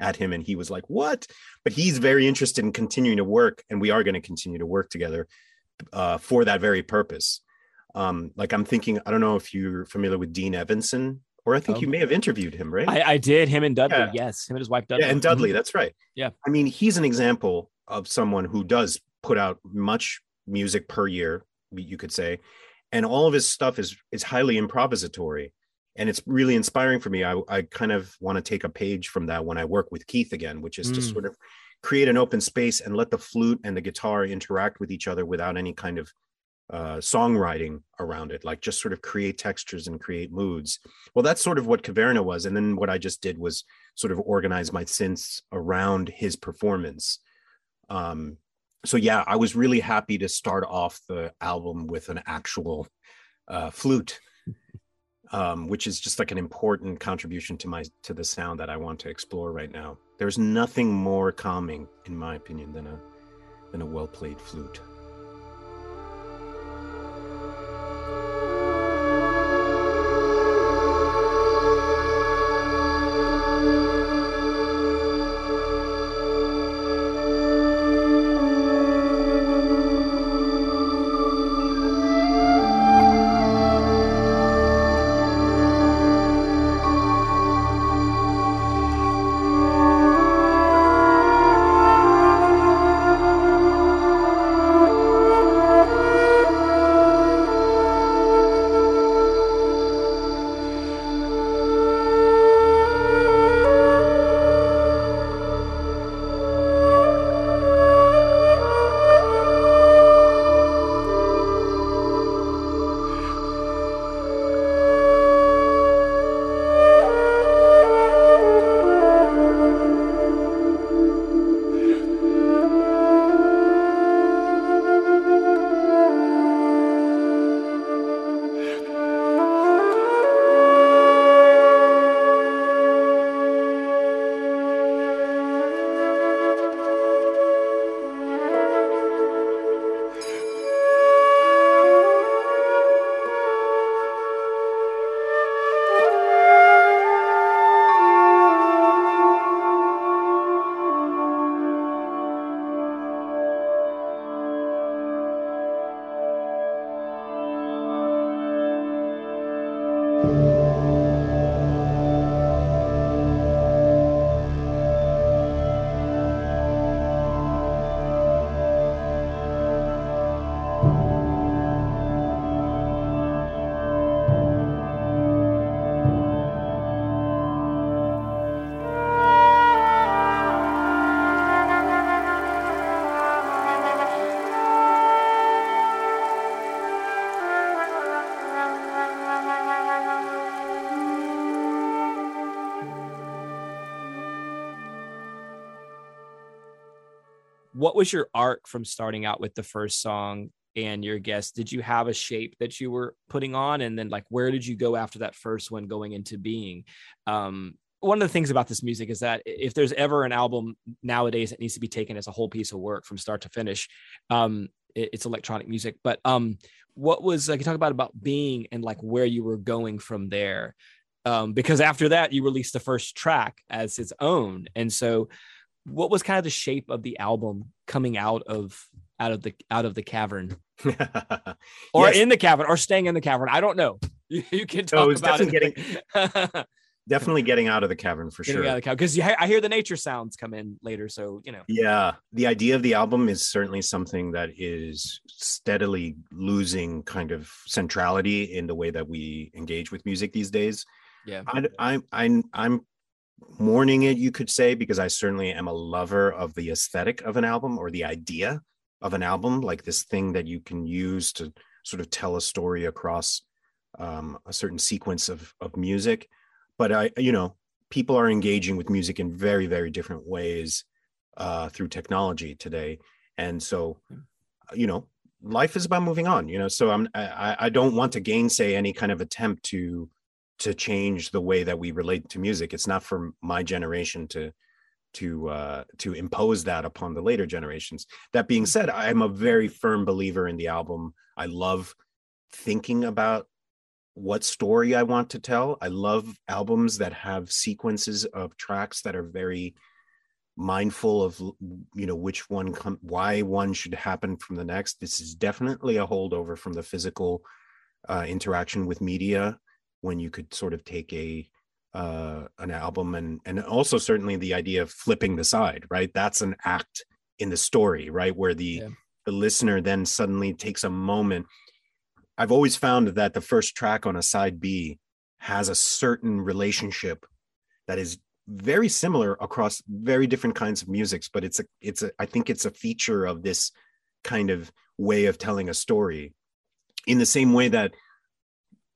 at him, and he was like, "What?" But he's very interested in continuing to work, and we are going to continue to work together uh, for that very purpose. Um, like I'm thinking, I don't know if you're familiar with Dean Evenson, or I think you Um, may have interviewed him, right? I, I did him and Dudley. Yeah. Yes, him and his wife Dudley. Yeah, and Dudley, that's right. Yeah. I mean, he's an example of someone who does put out much music per year, you could say, and all of his stuff is is highly improvisatory, and it's really inspiring for me. I I kind of want to take a page from that when I work with Keith again, which is to Mm. sort of create an open space and let the flute and the guitar interact with each other without any kind of uh, songwriting around it, like just sort of create textures and create moods. Well, that's sort of what Caverna was, and then what I just did was sort of organize my synths around his performance. Um, so yeah, I was really happy to start off the album with an actual uh, flute, um, which is just like an important contribution to my to the sound that I want to explore right now. There's nothing more calming, in my opinion, than a than a well played flute. Was your arc from starting out with the first song and your guest did you have a shape that you were putting on? And then like where did you go after that first one going into being? Um one of the things about this music is that if there's ever an album nowadays that needs to be taken as a whole piece of work from start to finish um it, it's electronic music. But um what was like you talk about about being and like where you were going from there. Um because after that you released the first track as its own. And so what was kind of the shape of the album coming out of out of the out of the cavern or Yes. in the cavern or staying in the cavern i don't know you, you can oh, talk it's about it. definitely definitely getting out of the cavern for Getting sure. out of the cow because I hear the nature sounds come in later. So you know, Yeah, the idea of the album is certainly something that is steadily losing kind of centrality in the way that we engage with music these days. yeah, I, I, I, I'm mourning it, you could say, because I certainly am a lover of the aesthetic of an album or the idea of an album, like this thing that you can use to sort of tell a story across um, a certain sequence of of music. But I, you know, people are engaging with music in very, very different ways uh, through technology today, and so, you know, life is about moving on. You know, so I'm I, I don't want to gainsay any kind of attempt to to change the way that we relate to music. It's not for my generation to to uh, to impose that upon the later generations. That being said, I'm a very firm believer in the album. I love thinking about what story I want to tell. I love albums that have sequences of tracks that are very mindful of you know which one why one should happen from the next this is definitely a holdover from the physical uh, interaction with media when you could sort of take a uh, an album and and also certainly the idea of flipping the side right? That's an act in the story right? Where the Yeah. the listener then suddenly takes a moment. I've always found that the first track on a side b has a certain relationship that is very similar across very different kinds of musics but it's a it's a i think it's a feature of this kind of way of telling a story in the same way that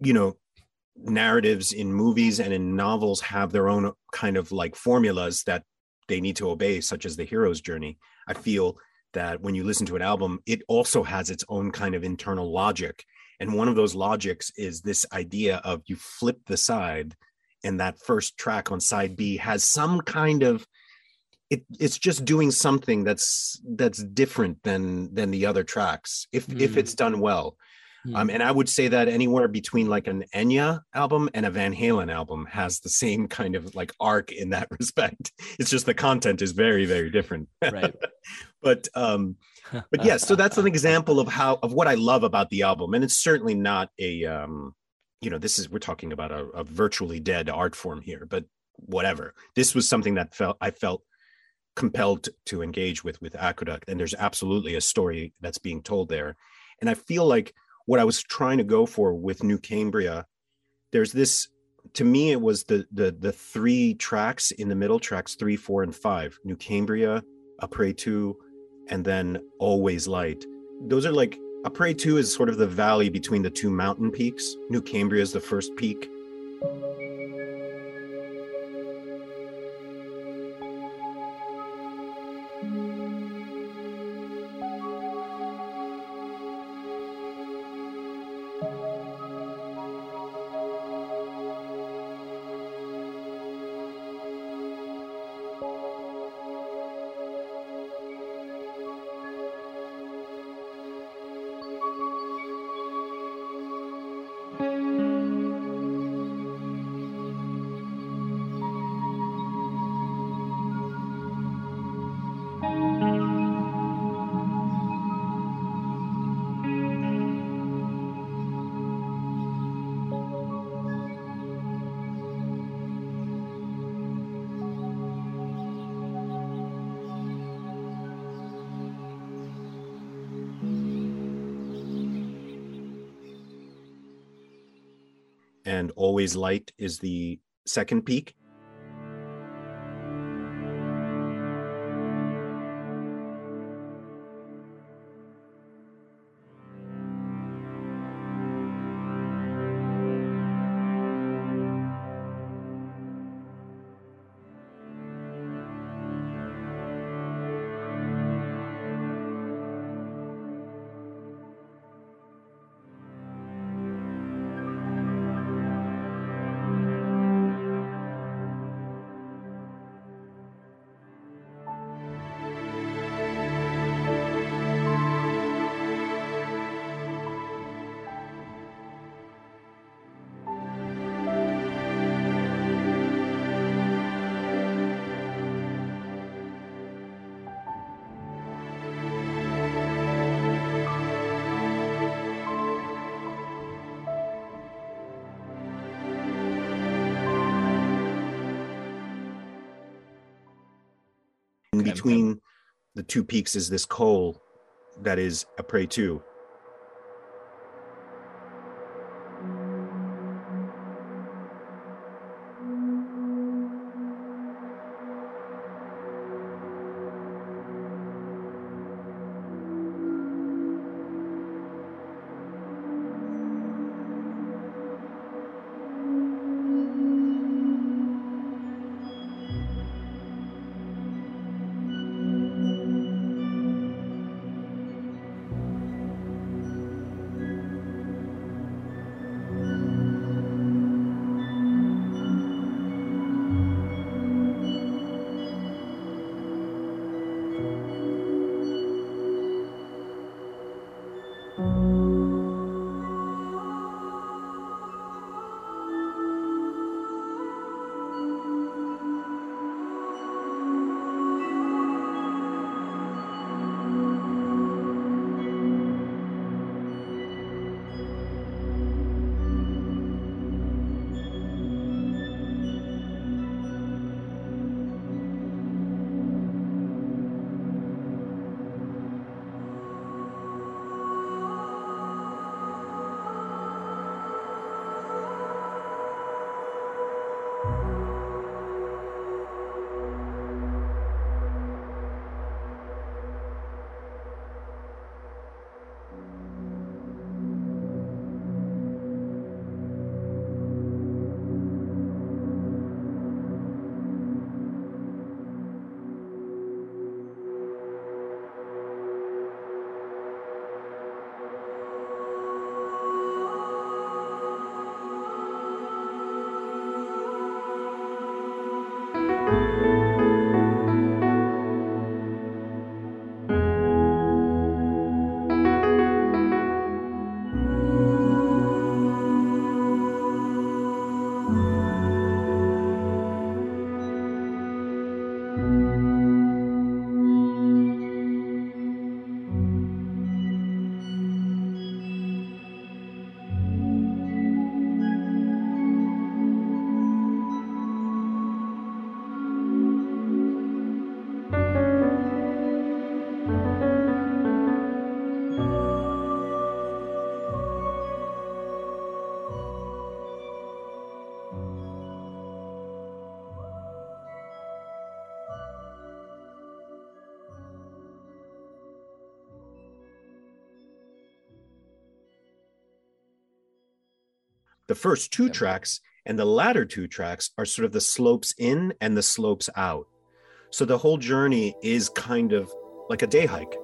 you know narratives in movies and in novels have their own kind of like formulas that they need to obey such as the hero's journey. I feel that when you listen to an album it also has its own kind of internal logic. And one of those logics is this idea of you flip the side and that first track on side b has some kind of it, it's just doing something that's that's different than than the other tracks if if Mm. it's done well um, and I would say that anywhere between like an Enya album and a Van Halen album has the same kind of like arc in that respect. It's just the content is very, very different. right. but um, but yes, so that's an example of how of what I love about the album, and it's certainly not a um, you know, this is we're talking about a, a virtually dead art form here, but whatever. This was something that felt I felt compelled to engage with with Aqueduct, and there's absolutely a story that's being told there, and I feel like what I was trying to go for with New Cambria, there's this to me it was the the the three tracks in the middle tracks three four and five new cambria Après Tout and then always light. Those are like Après Tout is sort of the valley between the two mountain peaks. New cambria is the first peak light is the second peak between the two peaks is this coal that is Après Tout. The first two tracks and the latter two tracks are sort of the slopes in and the slopes out. So the whole journey is kind of like a day hike.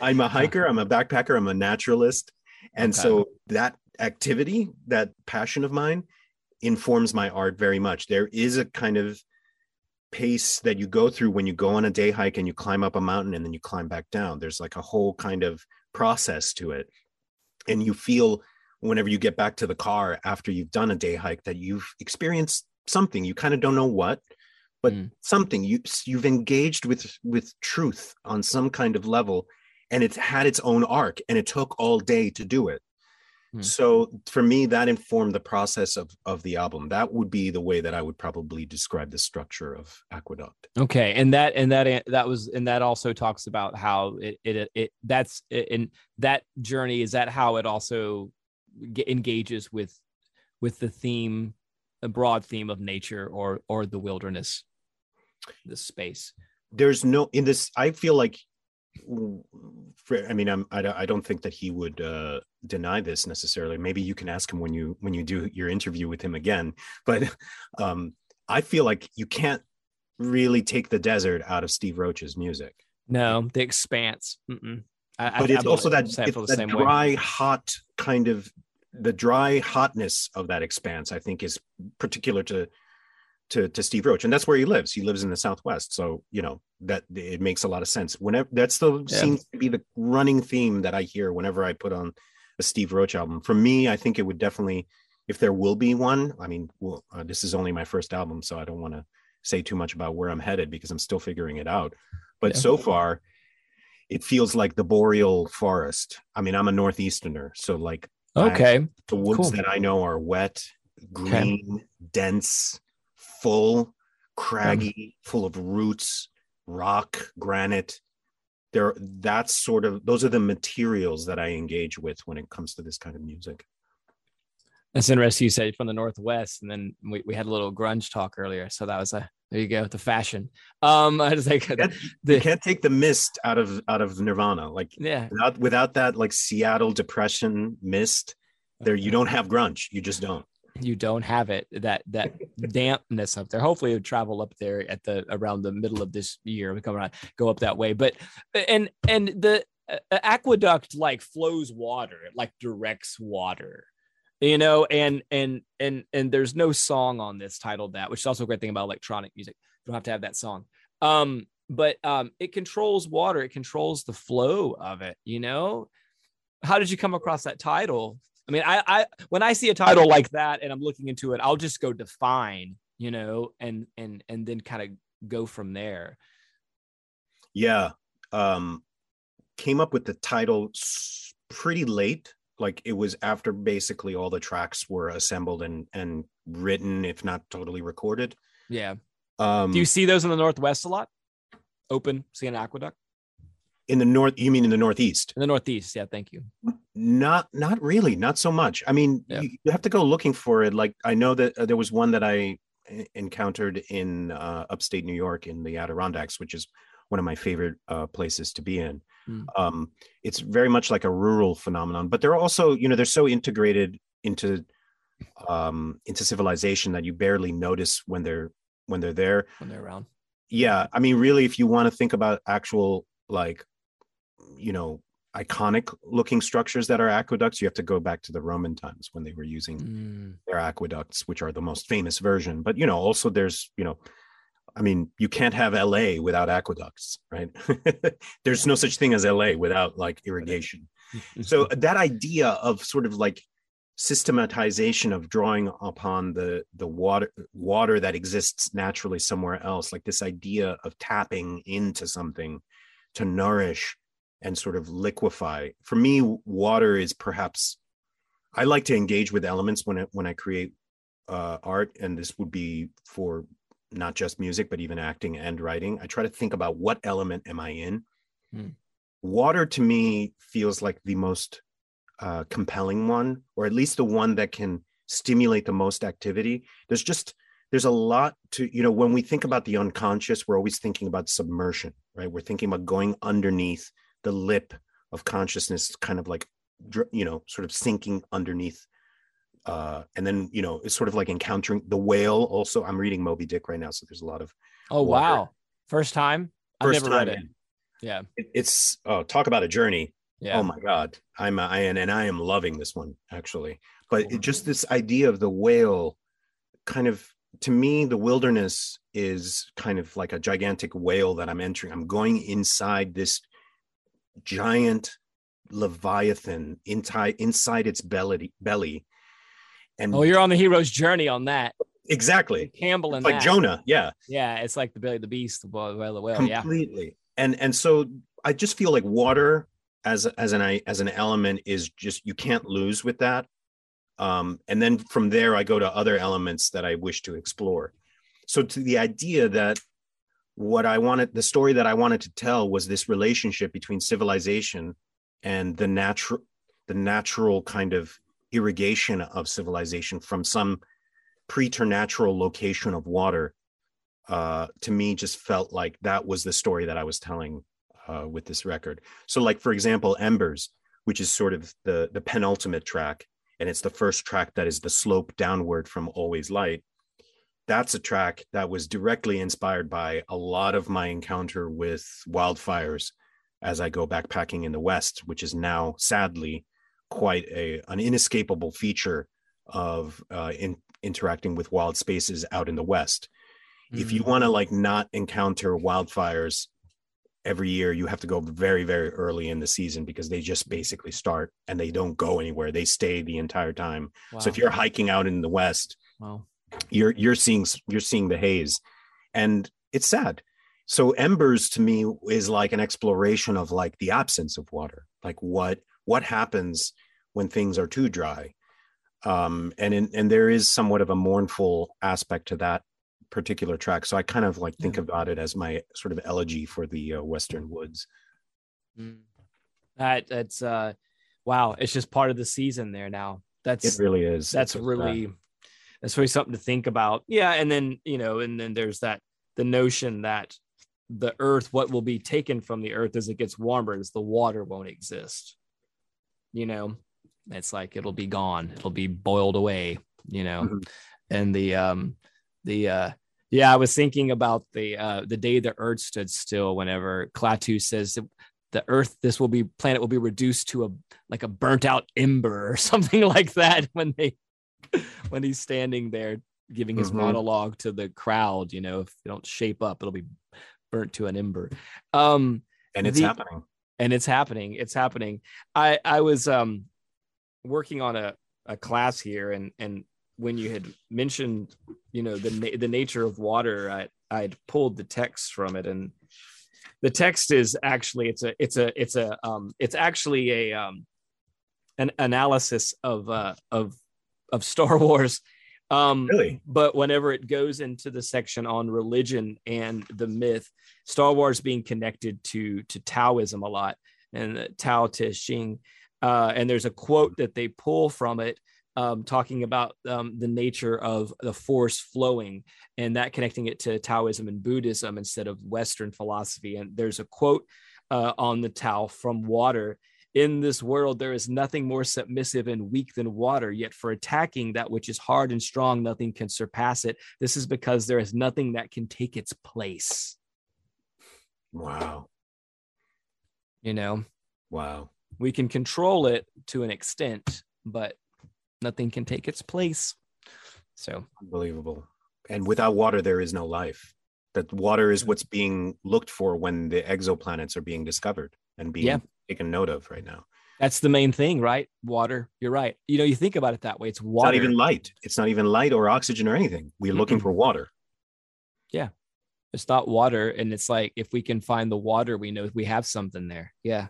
I'm a hiker, I'm a backpacker, I'm a naturalist. And Okay. so that activity, that passion of mine informs my art very much. There is a kind of pace that you go through when you go on a day hike and you climb up a mountain and then you climb back down. There's like a whole kind of process to it. And you feel whenever you get back to the car after you've done a day hike that you've experienced something. You kind of don't know what, but Mm. something you you've engaged with with truth on some kind of level and it had its own arc and it took all day to do it. Hmm. So for me, that informed the process of of the album. That would be the way that I would probably describe the structure of Aqueduct. Okay, and that and that that was and that also talks about how it it, it that's in that journey is that how it also engages with with the theme, a broad theme of nature or or the wilderness, the space. There's no in this. I feel like, I mean, I'm, I don't I don't think that he would uh, deny this necessarily. Maybe you can ask him when you when you do your interview with him again. But um, I feel like you can't really take the desert out of Steve Roach's music. No, the expanse. Mm-mm. I, but I- it's I also that it's that same way. dry, hot kind of the dry hotness of that expanse. I think is particular to to to Steve Roach, and that's where he lives. He lives in the Southwest, so you know that it makes a lot of sense. Whenever that's the Yeah. seems to be the running theme that I hear whenever I put on a Steve Roach album. For me, I think it would definitely, if there will be one. I mean, well, uh, this is only my first album, so I don't want to say too much about where I'm headed because I'm still figuring it out. But Yeah. so far, it feels like the boreal forest. I mean, I'm a northeasterner, so like I- Okay, the woods Cool. that I know are wet, green, dense, full, craggy, full of roots, rock, granite. There, that's sort of those are the materials that I engage with when it comes to this kind of music. that's interesting. You said from the northwest, and then we, we had a little grunge talk earlier. So that was a there you go, the fashion. Um, I was like That- the, You can't take the mist out of out of Nirvana. Like yeah, without without that like Seattle depression mist, there you don't have grunge. You just don't. You don't have it that that dampness up there. Hopefully it'll travel up there at the around the middle of this year we come around go up that way. But and and the uh, aqueduct like flows water it like directs water you know? And and and and there's no song on this titled that which is also a great thing about electronic music. You don't have to have that song. Um but um it controls water it controls the flow of it you know? How did you come across that title I mean, I, I when I see a title like that and I'm looking into it, I'll just go define, you know, and and and then kind of go from there. Yeah. Um came up with the title pretty late. Like it was after basically all the tracks were assembled and and written, if not totally recorded. Yeah. Um Do you see those in the Northwest a lot? Open, see an aqueduct in the north you mean in the northeast? in the Northeast. Yeah, thank you. Not not really, not so much. I mean, Yeah. you, you have to go looking for it. Like I know that uh, there was one that i encountered in uh, upstate New York in the Adirondacks, which is one of my favorite uh, places to be in. Hmm. Um, it's very much like a rural phenomenon, but they're also, you know, they're so integrated into um, into civilization that you barely notice when they're when they're there. When they're around. Yeah, I mean, really, if you want to think about actual like, you know, iconic looking structures that are aqueducts, you have to go back to the Roman times when they were using Mm, their aqueducts, which are the most famous version. But you know, also there's, you know, I mean, you can't have LA without aqueducts, right? there's no such thing as LA without like irrigation. So that idea of sort of like systematization of drawing upon the the water water that exists naturally somewhere else, like this idea of tapping into something to nourish and sort of liquefy. For me, water is perhaps I like to engage with elements when I, when I create uh, art, and this would be for not just music, but even acting and writing. I try to think about what element am I in. Hmm. Water to me feels like the most uh, compelling one, or at least the one that can stimulate the most activity. There's just there's a lot to you know when we think about the unconscious, we're always thinking about submersion, right? We're thinking about going underneath the lip of consciousness, kind of like you know, sort of sinking underneath. Uh, and then you know, it's sort of like encountering the whale. Also, I'm reading Moby Dick right now, so there's a lot of oh water. wow. First time? I've first never read time it. in. Yeah. It, it's oh, talk about a journey. Yeah. Oh my God, I'm I and and I am loving this one actually. But Cool. it, just this idea of the whale, kind of to me, the wilderness is kind of like a gigantic whale that I'm entering. I'm going inside this giant leviathan inside inside its belly belly. And Oh, you're on the hero's journey on that. exactly Campbell and like that. Jonah, yeah. Yeah, it's like the Belly of the Beast, the Whale, the Whale. Yeah. completely and and so i just feel like water as as an as an element is just you can't lose with that um and then from there i go to other elements that i wish to explore so to the idea that what i wanted the story that i wanted to tell was this relationship between civilization and the natural the natural kind of irrigation of civilization from some preternatural location of water uh, to me just felt like that was the story that I was telling uh, with this record. So, like for example, Embers, which is sort of the the penultimate track, and it's the first track that is the slope downward from Always Light. That's a track that was directly inspired by a lot of my encounter with wildfires as I go backpacking in the West, which is now sadly quite a an inescapable feature of uh, in, interacting with wild spaces out in the West. If you Mm. want to like not encounter wildfires every year you have to go very very early in the season because they just basically start and they don't go anywhere. They stay the entire time. So if you're hiking out in the west Wow. You're you're seeing you're seeing the haze and it's sad so embers to me is like an exploration of like the absence of water like what what happens when things are too dry um and in, and there is somewhat of a mournful aspect to that particular track so i kind of like think Yeah. about it as my sort of elegy for the uh, western woods Mm. That that's uh wow, it's just part of the season there now. That's it really is that's so sad. really that's really something to think about. Yeah, and then you know, and then there's that the notion that the earth, what will be taken from the earth as it gets warmer is the water won't exist. You know, it's like it'll be gone, it'll be boiled away, you know. Mhm. And the um the uh yeah, I was thinking about the uh the day the earth stood still whenever Klaatu says the earth this will be planet will be reduced to a like a burnt out ember or something like that when they when he's standing there giving his Mhm. monologue to the crowd you know if they don't shape up it'll be burnt to an ember. Um and it's the- happening. And it's happening. It's happening. I i was um working on a, a class here and and when you had mentioned you know the na- the nature of water i i'd pulled the text from it and the text is actually it's a it's a it's a um it's actually a um an analysis of uh of of star wars. Um really? but whenever it goes into the section on religion and the myth star wars being connected to to taoism a lot and the tao te ching uh, and there's a quote that they pull from it um, talking about um, the nature of the force flowing and that connecting it to taoism and buddhism instead of western philosophy. And there's a quote uh, on the tao from water in this world, there is nothing more submissive and weak than water, yet for attacking that which is hard and strong, nothing can surpass it. This is because there is nothing that can take its place. wow You know, wow we can control it to an extent, but nothing can take its place. So, Unbelievable. And without water, there is no life. That water is what's being looked for when the exoplanets are being discovered and being Yeah. Taken note of right now. that's the main thing, right? Water. You're right. You know, you think about it that way. It's It's water. not even light. It's not even light or oxygen or anything. We're looking Mm-mm. for water. Yeah. It's not water. And it's like, if we can find the water, we know we have something there. Yeah.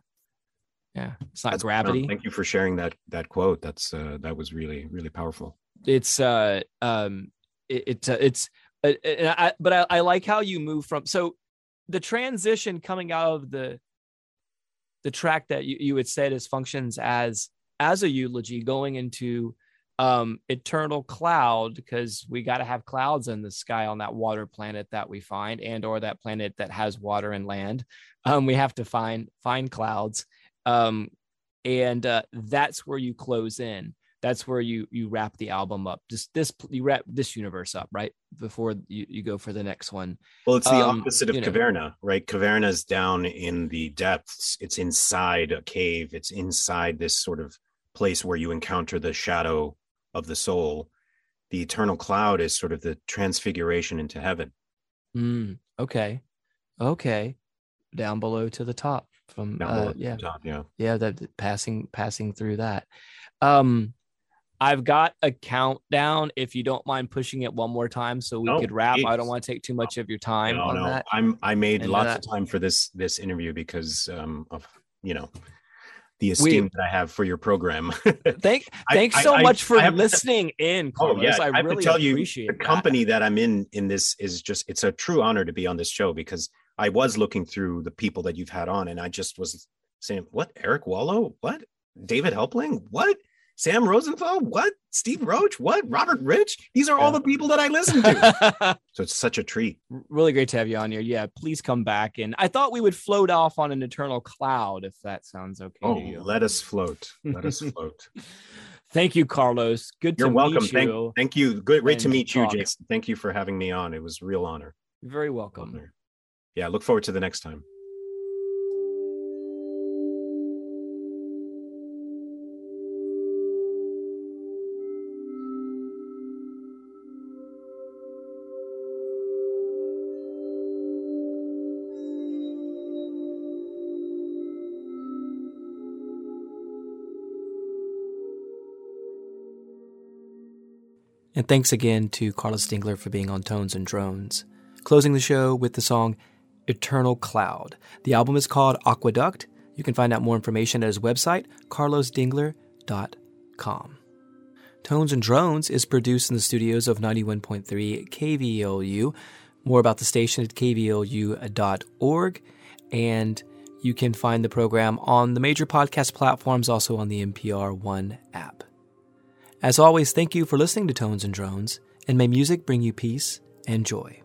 Yeah. It's not That's gravity. Thank you for sharing that that quote. That's uh, that was really really powerful. it's uh um it, it's uh, it's uh, I, but I, I like how you move from so the transition coming out of the the track that you, you had said is functions as as a eulogy going into um eternal cloud because we got to have clouds in the sky on that water planet that we find and or that planet that has water and land. Um we have to find find clouds. Um and uh, that's where you close in that's where you you wrap the album up. Just this you wrap this universe up, right? Before you, you go for the next one. Well, it's the Um, opposite of you know. Caverna, right? Caverna's down in the depths. It's inside a cave. It's inside this sort of place where you encounter the shadow of the soul. The eternal cloud is sort of the transfiguration into heaven. Mm, okay, okay, down below to the top from uh, below at the yeah top, yeah. yeah that passing passing through that. Um, I've got a countdown. If you don't mind pushing it one more time, so we No, could wrap. I don't want to take too much of your time No, on no, that. I'm. I made And lots that- of time for this this interview because um, of you know the esteem that I have for your program. Thank, I- thanks I- so I- much for have to- listening in, Oh yeah, I, have really to tell you, appreciate the that. company that I'm in in this is just it's a true honor to be on this show because I was looking through the people that you've had on and I just was saying, what Erik Wøllo, what David Helpling, what Sam Rosenthal, what Steve Roach, what Robert Rich. These are all the people that I listen to. so it's such a treat. really great to have you on here. Yeah, please come back. And I thought we would float off on an eternal cloud, if that sounds okay Oh, to you. let us float. Let us float. Thank you, Carlos. Good You're to welcome. meet Thank, you. thank you. Good, great to and meet you, talk. Jason. Thank you for having me on. It was a real honor. You're very welcome. Honor. Yeah, look forward to the next time. And thanks again to Carlos Dengler for being on Tones and Drones. Closing the show with the song Eternal Cloud. The album is called Aqueduct. You can find out more information at his website, carlosdengler.com. Tones and Drones is produced in the studios of 91.3 KVLU. More about the station at kvlu.org. And you can find the program on the major podcast platforms, also on the NPR One app. As always, thank you for listening to Tones and Drones, and may music bring you peace and joy.